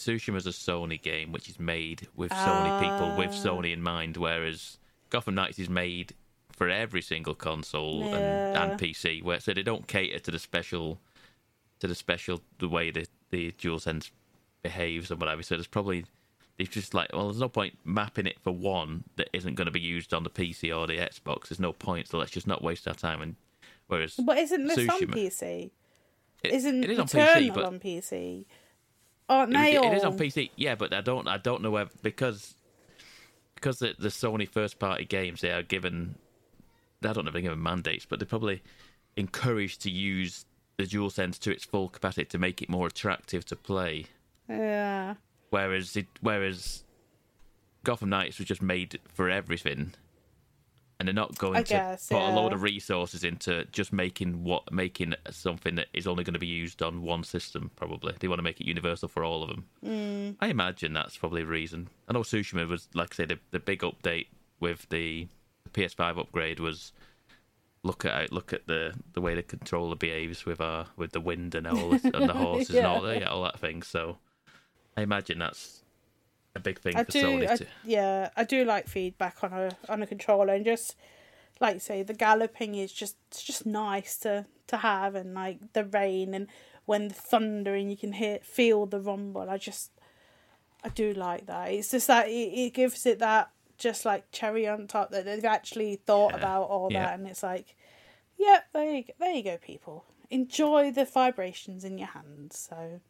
Tsushima's a Sony game, which is made with Sony ah. people with. Sony in mind, whereas Gotham Knights is made for every single console and, and PC. Where so they don't cater to the special, to the special the way the the DualSense behaves and whatever. So there's probably it's just like well, there's no point mapping it for one that isn't going to be used on the PC or the Xbox. There's no point, so let's just not waste our time. And whereas But isn't this on PC? it, Isn't it is on PC, but on PC? Aren't they all? it is on PC, yeah, but I don't I don't know where because because the, the Sony first party games they are given I don't know if they're given mandates, but they're probably encouraged to use the DualSense to its full capacity to make it more attractive to play. Yeah. Whereas it whereas Gotham Knights was just made for everything. And they're not going I to guess, put a load of resources into just making what making something that is only going to be used on one system. Probably they want to make it universal for all of them. Mm. I imagine that's probably the reason. I know Tsushima was, like I say, the, the big update with the PS5 upgrade was look at look at the the way the controller behaves with our with the wind and all this, and the horses and all that, yeah, all that thing. So I imagine that's a big thing I for do, Sony I, to. yeah, I do like feedback on a on a controller, and just like you say, the galloping is just it's just nice to to have, and like the rain and when the thunder and you can hear feel the rumble. I just I do like that. It's just that it, it gives it that just like cherry on top that they've actually thought Yeah, about all yeah. that, and it's like, yeah, there you go, there you go, people. Enjoy the vibrations in your hands. So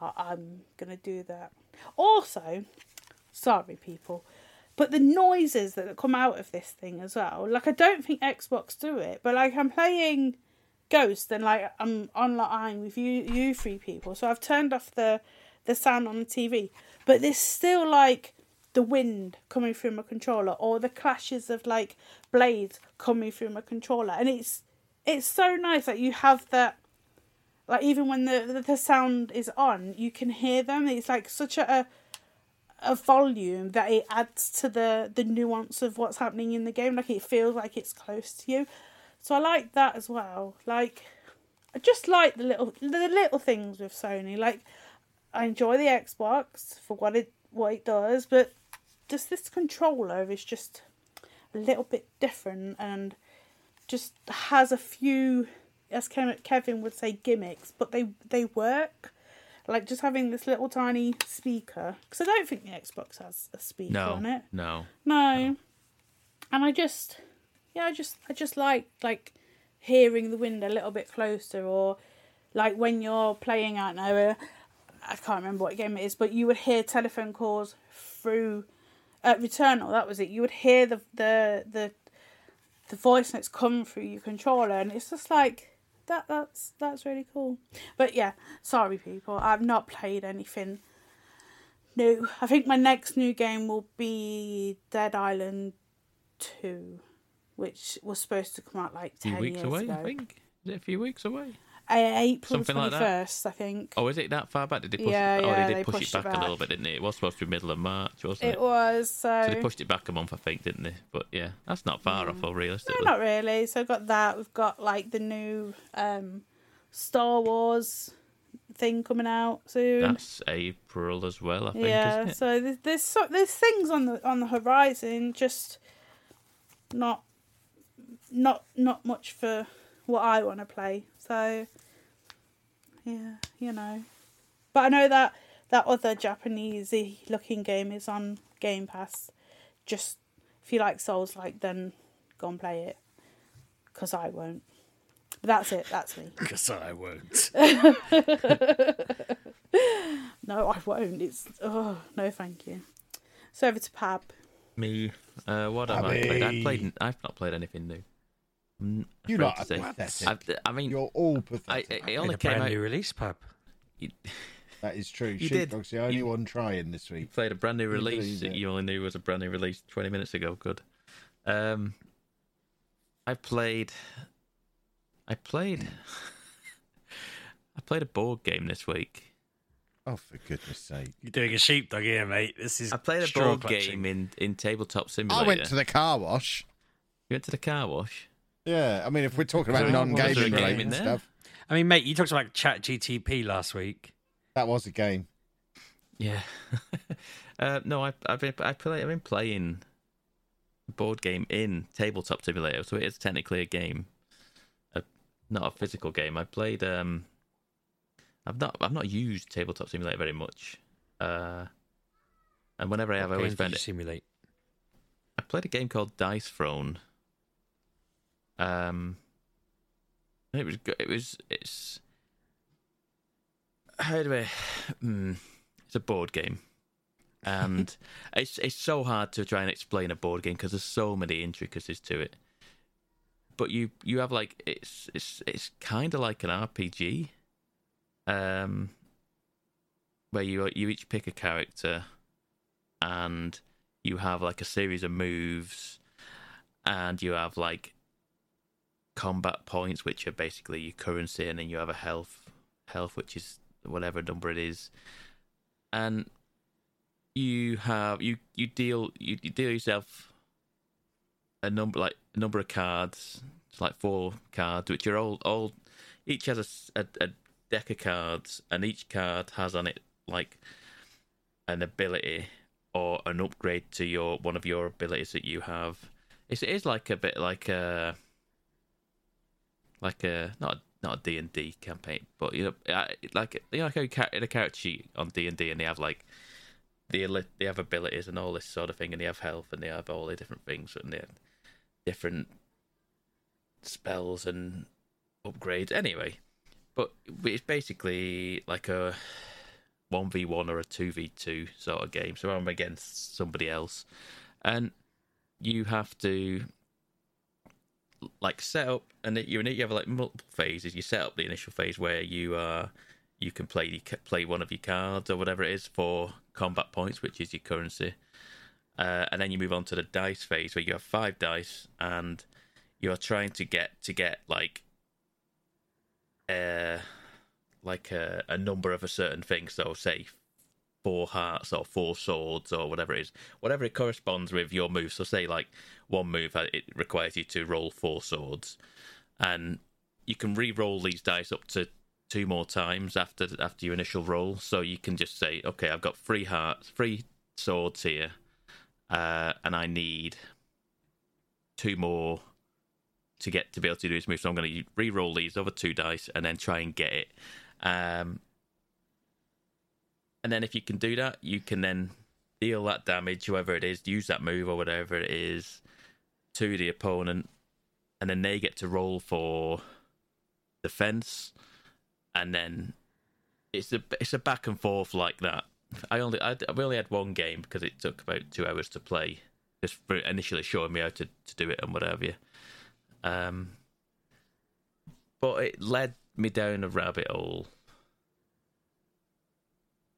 I- I'm gonna do that. Also, sorry, people, but the noises that come out of this thing as well. Like I don't think Xbox do it, but like I'm playing Ghost and like I'm online with you, you three people. So I've turned off the the sound on the TV, but there's still like the wind coming through my controller or the clashes of like blades coming through my controller, and it's it's so nice that you have that like even when the, the sound is on you can hear them it's like such a a volume that it adds to the the nuance of what's happening in the game like it feels like it's close to you So I like that as well. Like I just like the little the little things with Sony. Like I enjoy the Xbox for what it what it does, but just this controller is just a little bit different and just has a few as Kevin would say gimmicks, but they they work. Like just having this little tiny speaker because I don't think the Xbox has a speaker No, on it. no. No. no. And I just yeah, I just I just like like hearing the wind a little bit closer or like when you're playing out now uh, I can't remember what game it is, but you would hear telephone calls through uh, Returnal, that was it. You would hear the the the the voice notes come through your controller and it's just like that that's that's really cool. But yeah, sorry people, I've not played anything new. I think my next new game will be Dead Island 2, which was supposed to come out like A few 10 weeks away, ago. I think. Is it a few weeks away? April Something twenty like first, that. I think. Oh, is it that far back? Did they push Yeah, it? Oh, yeah, they they did push it it back, a little bit, didn't it? It was supposed to be middle of March, wasn't it? It was so. So they pushed it back a month, I think, didn't they? But yeah, that's not far off, though, no, not really. So I've got that. We've got like the new um, Star Wars thing coming out soon. That's April as well, I think, yeah. isn't it? So there's there's, so, there's things on the on the horizon, just not not not much for what I want to play. So yeah, you know. But I know that that other Japanese looking game is on Game Pass. Just if you like Souls like then go and play it. Cause I won't. But that's it, that's me. Because I won't. No, I won't. It's oh no thank you. So over to Pab. Me, uh, what have I played? I've played. I've not played anything new. I'm You afraid lot to are say. pathetic. I, I mean, You're all I, pathetic. it, it In only a came brand out. new release, Pab. that is true. You did. Sheepdog's the only You- one trying this You week. played a brand new release believe that you only knew was a brand new release 20 minutes ago. Good. Um, I played. I played. I played a board game this week. Oh, for goodness sake. You're doing a sheepdog here, mate. This is I played a board clutching. game in, in Tabletop Simulator. I went to the car wash. You went to the car wash. Yeah, I mean, if we're talking about non was there a gaming game related in there? stuff, I mean, mate, you talked about Chat GTP last week. that was a game. Yeah. uh, no, I, I've been I play, I've been playing board game in Tabletop Simulator, so it is technically a game, a, not a physical game. I played. Um, I've not I've not used Tabletop Simulator very much, uh, and whenever I have, I always games found it. simulate. I played a game called Dice Throne. Um, it was good. It was it's how do I? Hmm, it's a board game, and it's it's so hard to try and explain a board game because there's so many intricacies to it. But you you have like it's it's it's kind of like an RPG, um, where you you each pick a character, and you have like a series of moves, and you have like combat points, which are basically your currency, and then you have a health health, which is whatever number it is, and you have you you deal you, you deal yourself a number like a number of cards, it's like four cards, which are all all each has a deck of cards, and each card has on it like an ability or an upgrade to your one of your abilities that you have. It's, it is like a bit like a like a not not a D and D campaign, but you know, like you know, like in a character sheet on D and D, and they have like the they have abilities and all this sort of thing, and they have health and they have all the different things and they have different spells and upgrades. Anyway, but it's basically like a one v one or a two v two sort of game. So I'm against somebody else, and you have to like set up and you you have like multiple phases. You set up the initial phase where you are you can play you play one of your cards or whatever it is for combat points, which is your currency. Uh, and then you move on to the dice phase where you have five dice and you're trying to get to get like uh like a, a number of a certain thing. So say four hearts or four swords or whatever it is, whatever it corresponds with your move. So say like one move uh, it requires you to roll four swords, and you can re-roll these dice up to two more times after after your initial roll. So you can just say, okay, I've got three hearts, three swords here, uh, and I need two more to get to be able to do this move. So I'm going to re-roll these other two dice and then try and get it. Um, and then if you can do that, you can then deal that damage, whoever it is, use that move or whatever it is, to the opponent, and then they get to roll for defense, and then it's a it's a back and forth like that. I only I, I only had one game because it took about two hours to play, just for initially showing me how to, to do it and whatever. Um, but it led me down a rabbit hole,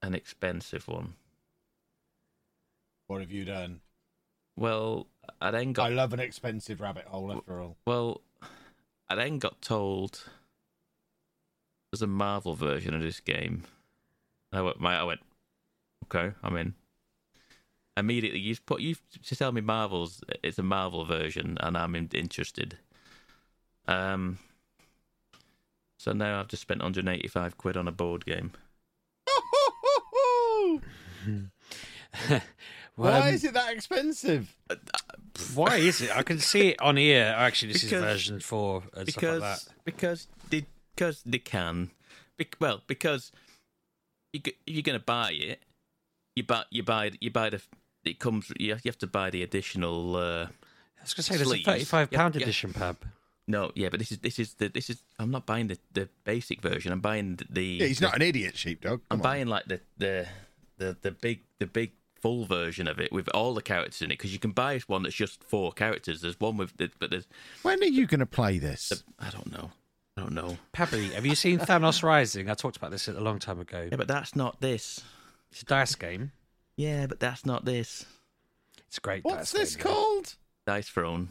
an expensive one. What have you done? Well, I then got I love an expensive rabbit hole after all. Well, I then got told there's a Marvel version of this game. I went, I went okay, I'm in. Immediately, you put you to tell me Marvel's it's a Marvel version, and I'm interested. Um, so now I've just spent 185 quid on a board game. Well, Why um, is it that expensive? Why is it? I can see it on here. Actually, this Because- is version four and because stuff like that. because they because they can. Bec- well, because you, if you're going to buy it, you buy you buy you buy the it comes you have, to buy the additional. Uh, I was going to say there's a thirty-five pound Yeah, yeah. edition, Pab. no, yeah, but this is this is the this is I'm not buying the, the basic version. I'm buying the. the Yeah, he's not an idiot, sheepdog. I'm on. buying like the the the the big the big full version of it with all the characters in it because you can buy one that's just four characters. There's one with the, but there's When are you going to play this? I don't know. I don't know. Pabby, have you seen Thanos Rising? I talked about this a long time ago. Yeah, but that's not this. It's a dice game. Yeah, but that's not this. It's a great. What's dice this game, though. called? Dice Throne.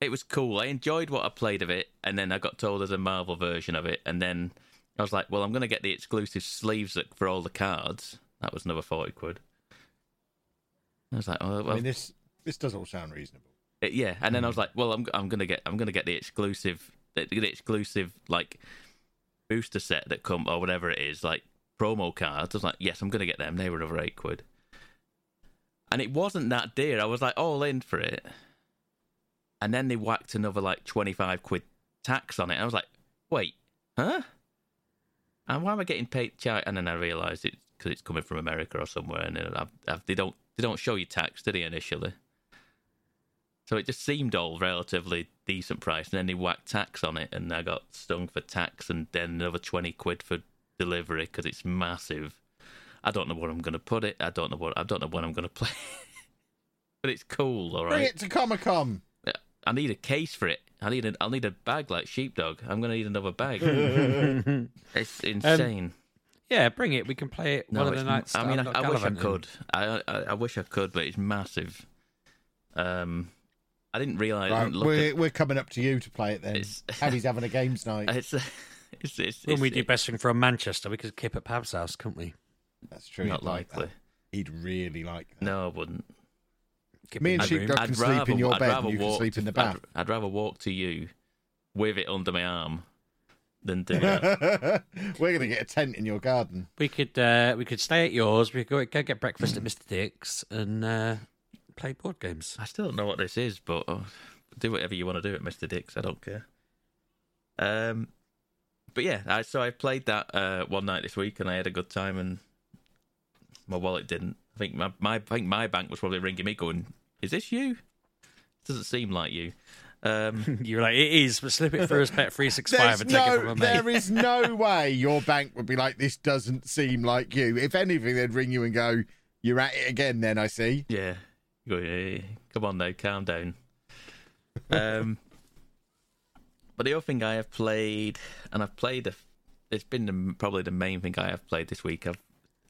It was cool. I enjoyed what I played of it, and then I got told there's a Marvel version of it, and then I was like, well, I'm going to get the exclusive sleeves for all the cards. That was another 40 quid. I was like, oh, well, I mean, this this does all sound reasonable. it- yeah, and then I was hmm. like, well, I'm I'm gonna get I'm gonna get the exclusive the, the exclusive like booster set that come or whatever it is like promo cards. I was like, yes, I'm gonna get them. They were another eight quid, and it wasn't that dear. I was like all in for it, and then they whacked another like twenty five quid tax on it. I was like, wait, huh? And why am I getting paid? Char-? And then I realised it's because it's coming from America or somewhere, and I've, I've, they don't they don't show you tax, do they initially? So it just seemed all relatively decent price, and then they whacked tax on it, and I got stung for tax, and then another twenty quid for delivery because it's massive. I don't know where I'm going to put it. I don't know what I don't know when I'm going to play, but it's cool. all right. Bring it to Comic Con. I need a case for it. I need a, I'll need a bag like sheepdog. I'm going to need another bag. it's insane. Yeah, bring it. We can play it No, one of the nights. I mean, I, I'm I not wish I could. I, I I wish I could, but it's massive. Um, I didn't realize. I Right, didn't look we're, at, we're coming up to you to play it then. It's- Harry's having a games night. it's, it's, it's, When we it's- do best thing from Manchester, we could keep at Pab's house, couldn't we? That's true. not he'd like that. likely. He'd really like that. No, I wouldn't. Keep Me and the room. Sheepdog can sleep in your I'd bed and you can sleep to- in the I'd- bath. I'd, rather walk to you with it under my arm than do that. We're going to get a tent in your garden. We could uh, we could stay at yours. We could go, go get breakfast at Mr. Dick's and uh, play board games. I still don't know what this is, but uh, do whatever you want to do at Mister Dick's. I don't care. Um, but yeah, I, so I played that uh, one night this week, and I had a good time, and my wallet didn't. I think my, my I think my bank was probably ringing me, going, "Is this you? Doesn't seem like you." Um, You were like, it is, but slip it through as Bet Three Six Five There's and take it no, from a mate. there is no way your bank would be like, this doesn't seem like you. If anything, they'd ring you and go, you're at it again then, I see. Yeah. Go, "Hey, Come on though, calm down. Um, but the other thing I have played, and I've played, a, it's been the, probably the main thing I have played this week. I've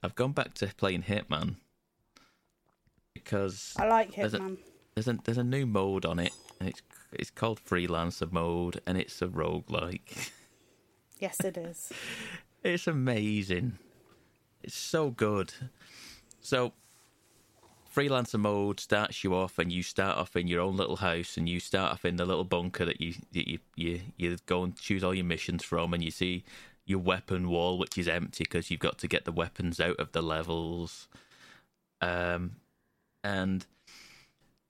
I've gone back to playing Hitman because I like There's a- there's a there's a new mode on it, and it's it's called Freelancer mode, and it's a roguelike. Yes, it is. It's amazing. It's so good. So, freelancer mode starts you off, and you start off in your own little house, and you start off in the little bunker that you you you you go and choose all your missions from, and you see your weapon wall, which is empty because you've got to get the weapons out of the levels. Um, and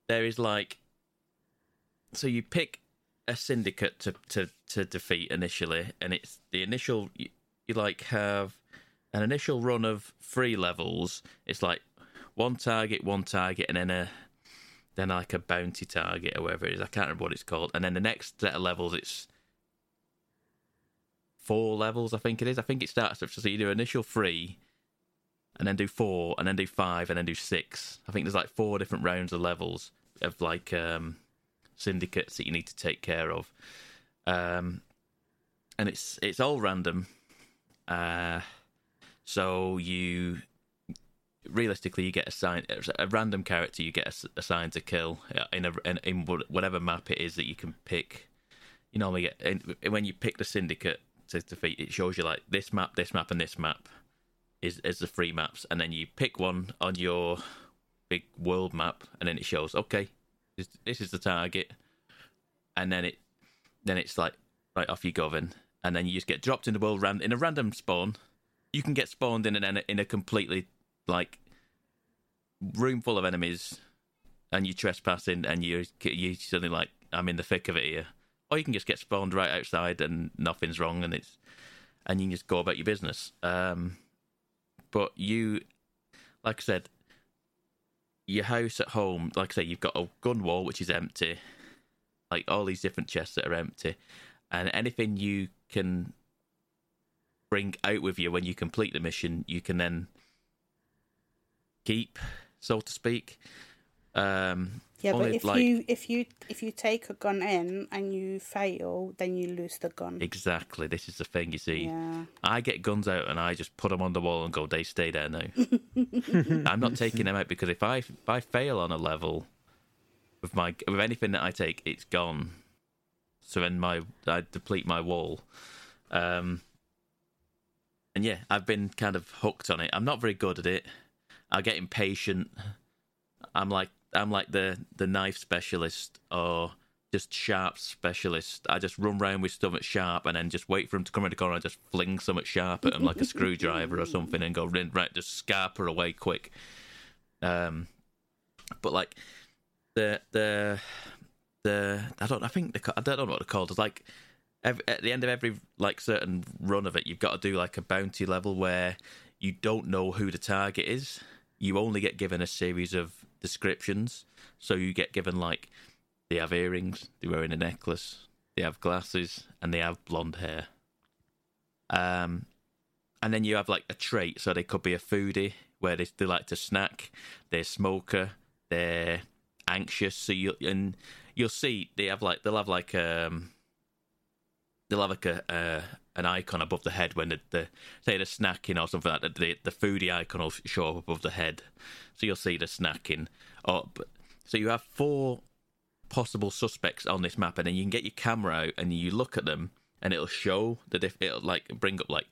there is like, so you pick a syndicate to to to defeat initially, and it's the initial you, you like have an initial run of three levels. It's like one target, one target, and then a then like a bounty target or whatever it is. I can't remember what it's called. And then the next set of levels, it's four levels. I think it is. I think it starts with so you do initial three, and then do four, and then do five, and then do six. I think there's like four different rounds of levels of like um, syndicates that you need to take care of. Um, and it's it's all random. Uh, so you realistically you get assigned a random character you get assigned to kill in a in, in whatever map it is that you can pick. You normally get when you pick the syndicate to defeat. It shows you like this map, this map, and this map is the free maps, and then you pick one on your big world map, and then it shows okay, this, this is the target, and then it then it's like right off you go then, and then you just get dropped in the world ran in a random spawn. You can get spawned in an in a completely like room full of enemies, and you trespassing, and you you suddenly like I'm in the thick of it here, or you can just get spawned right outside and nothing's wrong, and it's and you can just go about your business. Um, but you, like I said, your house at home, like I say, you've got a gun wall which is empty, like all these different chests that are empty, and anything you can bring out with you when you complete the mission, you can then keep, so to speak. Um, yeah, but if like, you if you if you take a gun in and you fail, then you lose the gun. Exactly. This is the thing. You see, yeah. I get guns out and I just put them on the wall and go. They stay there now. I'm not taking them out because if I if I fail on a level with my with anything that I take, it's gone. So then my I deplete my wall. Um, and yeah, I've been kind of hooked on it. I'm not very good at it. I get impatient. I'm like I'm like the the knife specialist or just sharp specialist. I just run around with stuff at sharp and then just wait for him to come around the corner and just fling something sharp at him like a screwdriver or something and go right just scarp her away quick. Um, but like the the the I don't I think the, I don't know what they're called. It's like every, at the end of every like certain run of it, you've got to do like a bounty level where you don't know who the target is. You only get given a series of descriptions. So you get given like they have earrings, they're wearing a necklace, they have glasses, and they have blonde hair. Um, and then you have like a trait. So they could be a foodie where they, they like to snack. They're smoker. They're anxious. So you and you'll see they have like they'll have like um they'll have like a an icon above the head when the, the say the snacking or something like that. The the foodie icon will show up above the head, so you'll see the snacking. Or so you have four possible suspects on this map, and then you can get your camera out and you look at them, and it'll show the diff- it'll like bring up like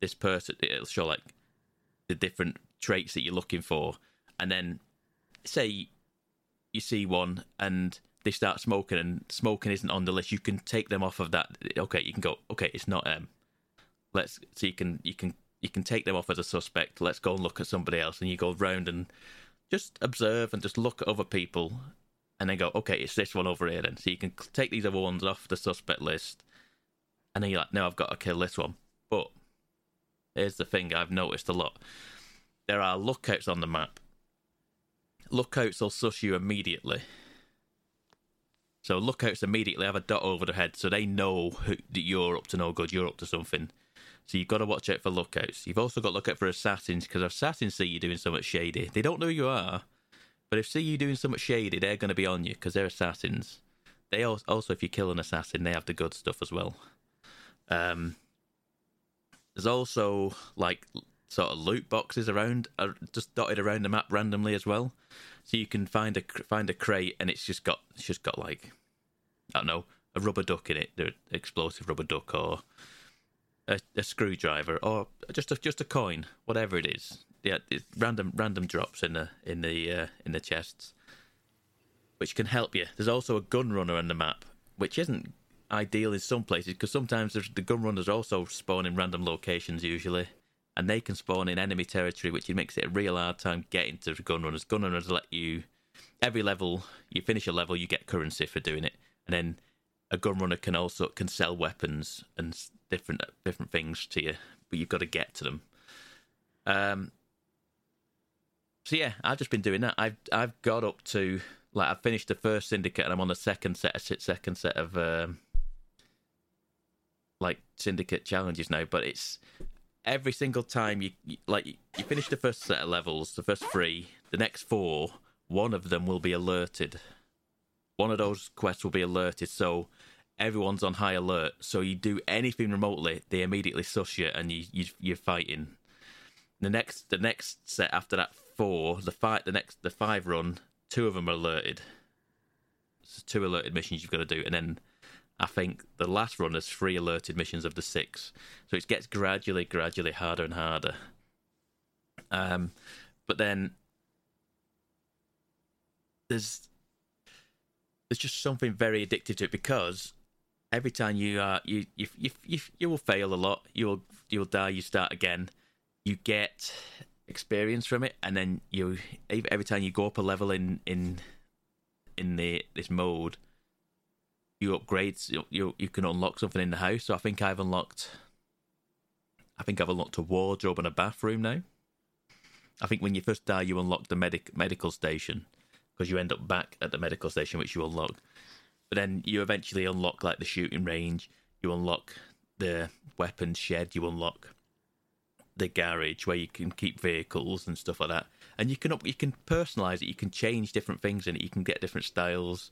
this person. It'll show like the different traits that you're looking for, and then say you see one and they start smoking and smoking isn't on the list, you can take them off of that. Okay, you can go. Okay, it's not them. Let's so you can you can you can take them off as a suspect. Let's go and look at somebody else, and you go round and just observe and just look at other people, and then go. Okay, it's this one over here. Then so you can take these other ones off the suspect list, and then you're like, no, I've got to kill this one. But here's the thing: I've noticed a lot. There are lookouts on the map. Lookouts will suss you immediately so lookouts immediately have a dot over their head, so they know who, that you're up to no good, you're up to something. So you've got to watch out for lookouts. You've also got to look out for assassins because if assassins see you doing something shady. They don't know who you are, but if see you doing something shady, they're going to be on you because they're assassins. They also, also, if you kill an assassin, they have the good stuff as well. Um, there's also like sort of loot boxes around, uh, just dotted around the map randomly as well. So you can find a find a crate and it's just got it's just got like I don't know a rubber duck in it, the explosive rubber duck, or a, a screwdriver, or just a, just a coin, whatever it is. yeah, random random drops in the in the uh, in the chests, which can help you. There's also a gun runner on the map, which isn't ideal in some places because sometimes the gun runners also spawn in random locations usually, and they can spawn in enemy territory, which makes it a real hard time getting to the gun runners. Gun runners let you every level you finish a level, you get currency for doing it, and then a gun runner can also can sell weapons and different different things to you, but you've got to get to them. Um. So yeah, I've just been doing that. I've I've got up to like I've finished the first syndicate and I'm on the second set second set of um, like syndicate challenges now. But it's every single time you, you like you finish the first set of levels, the first three, the next four, one of them will be alerted. One of those quests will be alerted, so everyone's on high alert. So you do anything remotely, they immediately suss you, and you, you you're fighting. The next the next set after that four, the fight the next the five run, two of them are alerted. So two alerted missions you've got to do, and then I think the last run is three alerted missions of the six. So it gets gradually, gradually harder and harder. Um, but then there's there's just something very addictive to it because every time you are you you you you, you will fail a lot. You'll you'll die. You start again. You get experience from it, and then you every time you go up a level in in in the this mode, you upgrade. You, you you can unlock something in the house. So I think I've unlocked. I think I've unlocked a wardrobe and a bathroom now. I think when you first die, you unlock the medic medical station because you end up back at the medical station, which you unlock. But then you eventually unlock like the shooting range. You unlock the weapons shed. You unlock the garage where you can keep vehicles and stuff like that. And you can up, you can personalize it. You can change different things in it. You can get different styles,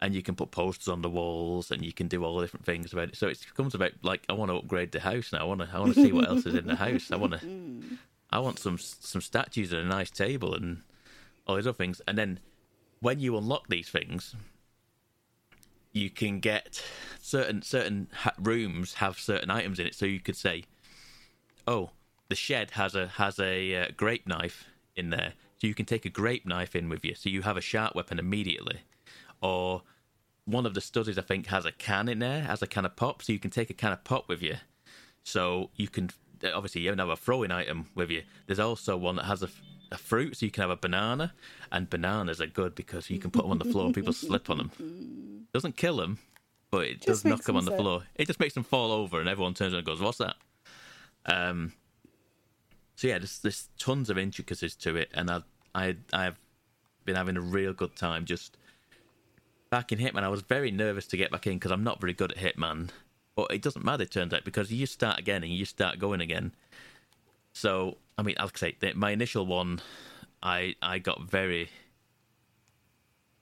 and you can put posters on the walls, and you can do all the different things about it. So it becomes about like I want to upgrade the house now. I want to I want to see what else is in the house. I want to I want some some statues and a nice table and all these other things. And then when you unlock these things, you can get certain certain ha- rooms have certain items in it. So you could say, "Oh, the shed has a has a uh, grape knife in there, so you can take a grape knife in with you, so you have a sharp weapon immediately." Or one of the studies I think has a can in there, has a can of pop, so you can take a can of pop with you. So you can obviously you have a throwing item with you. There's also one that has a, a fruit, so you can have a banana, and bananas are good because you can put them on the floor and people slip on them. Doesn't kill them, but it Just does knock them on the sick. floor. It just makes them fall over, and everyone turns around and goes, "What's that?" Um. So yeah, there's, there's tons of intricacies to it, and I I I've been having a real good time just back in Hitman. I was very nervous to get back in because I'm not very good at Hitman, but it doesn't matter. It turns out because you start again and you start going again. So I mean, I'll say that my initial one, I I got very.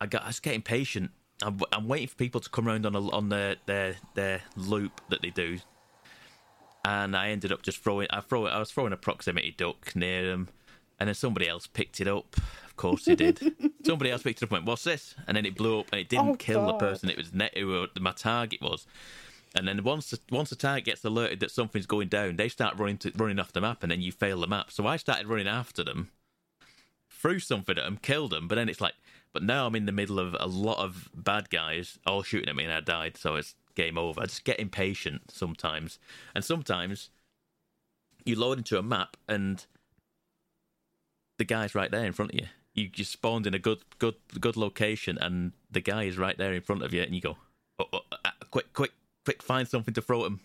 I got I was getting patient. I'm, I'm waiting for people to come around on a, on their, their their loop that they do, and I ended up just throwing. I throw I was throwing a proximity duck near them, and then somebody else picked it up. Of course, they did. somebody else picked it up and went, "What's this?" And then it blew up, and it didn't Oh, kill the person. It was net who my target was. And then once the, once the target gets alerted that something's going down, they start running to, running off the map, and then you fail the map. So I started running after them, threw something at them, killed them, but then it's like, but now I'm in the middle of a lot of bad guys all shooting at me, and I died. So it's game over. I just get impatient sometimes, and sometimes you load into a map and the guy's right there in front of you. You just spawned in a good, good, good location, and the guy is right there in front of you, and you go, oh, oh, uh, quick, quick, quick, find something to throw at him.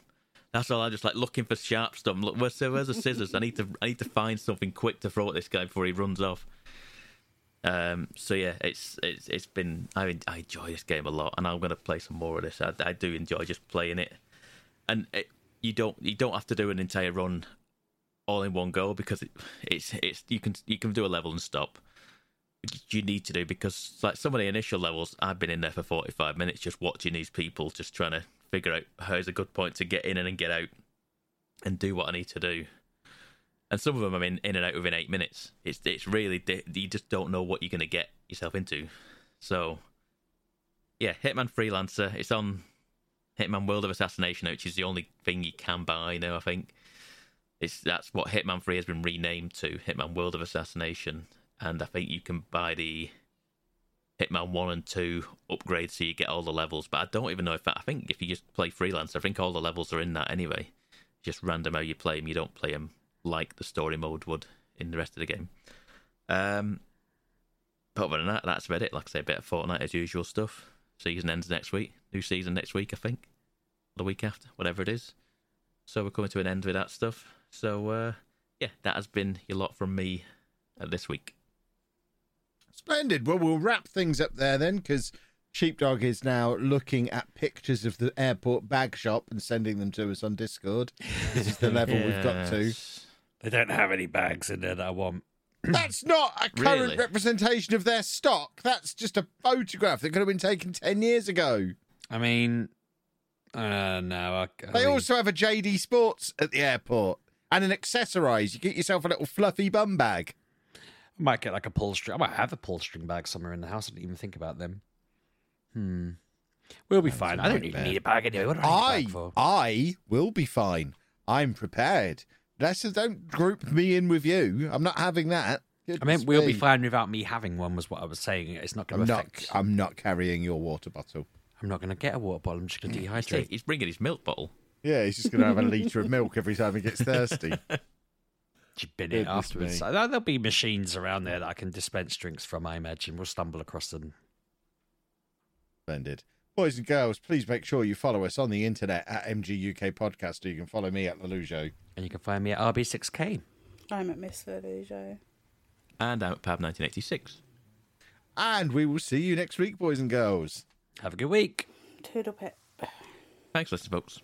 That's all. I'm just like looking for sharp stuff. Look, where's, where's the scissors? I need to, I need to find something quick to throw at this guy before he runs off. Um. So yeah, it's it's it's been. I I enjoy this game a lot, and I'm gonna play some more of this. I, I do enjoy just playing it, and it, you don't you don't have to do an entire run all in one go because it, it's it's you can you can do a level and stop. You need to do because like some of the initial levels, I've been in there for forty five minutes just watching these people just trying to figure out how's a good point to get in and get out and do what I need to do. And some of them I'm in, in and out within eight minutes. It's it's really you just don't know what you're going to get yourself into. So yeah, Hitman Freelancer. It's on Hitman World of Assassination, which is the only thing you can buy now. I think. It's that's what Hitman Three has been renamed to, Hitman World of Assassination, and I think you can buy the Hitman One and Two upgrade so you get all the levels. But I don't even know if that, I think if you just play freelance, I think all the levels are in that anyway. Just random how you play them. You don't play them like the story mode would in the rest of the game. Um, but other than that, that's about it. Like I say, a bit of Fortnite as usual stuff. Season ends next week. New season next week, I think. The week after, whatever it is. So we're coming to an end with that stuff. So uh, yeah, that has been a lot from me uh, this week. Splendid. Well, we'll wrap things up there then, because Sheepdog is now looking at pictures of the airport bag shop and sending them to us on Discord. This is the level we've got to. They don't have any bags in there that I want. That's not a current Really? representation of their stock. That's just a photograph that could have been taken 10 years ago. I mean, uh, no. I, I They mean, also have a JD Sports at the airport and an accessorize. You get yourself a little fluffy bum bag. I might get like a pull string. I might have a pull string bag somewhere in the house. I didn't even think about them. Hmm. We'll be fine. I don't even need a bag anyway. What do I need I, for? I will be fine. I'm prepared. Let's just don't group me in with you. I'm not having that. I mean, we'll be fine without me having one. Was what I was saying. It's not going to not. affect. I'm not carrying your water bottle. I'm not going to get a water bottle. I'm just going to dehydrate. he's bringing his milk bottle. Yeah, he's just going to have a liter of milk every time he gets thirsty. Just bin it Goodness afterwards. me. So there- There'll be machines around there that I can dispense drinks from. I imagine we'll stumble across them. Splendid. Boys and girls, please make sure you follow us on the internet at MGUK Podcast. Or you can follow me at Lelujo. And you can find me at RB6K. I'm at Miss Verdugo. And I'm at Pab 1986. And we will see you next week, boys and girls. Have a good week. Toodle pip. Thanks, listener folks.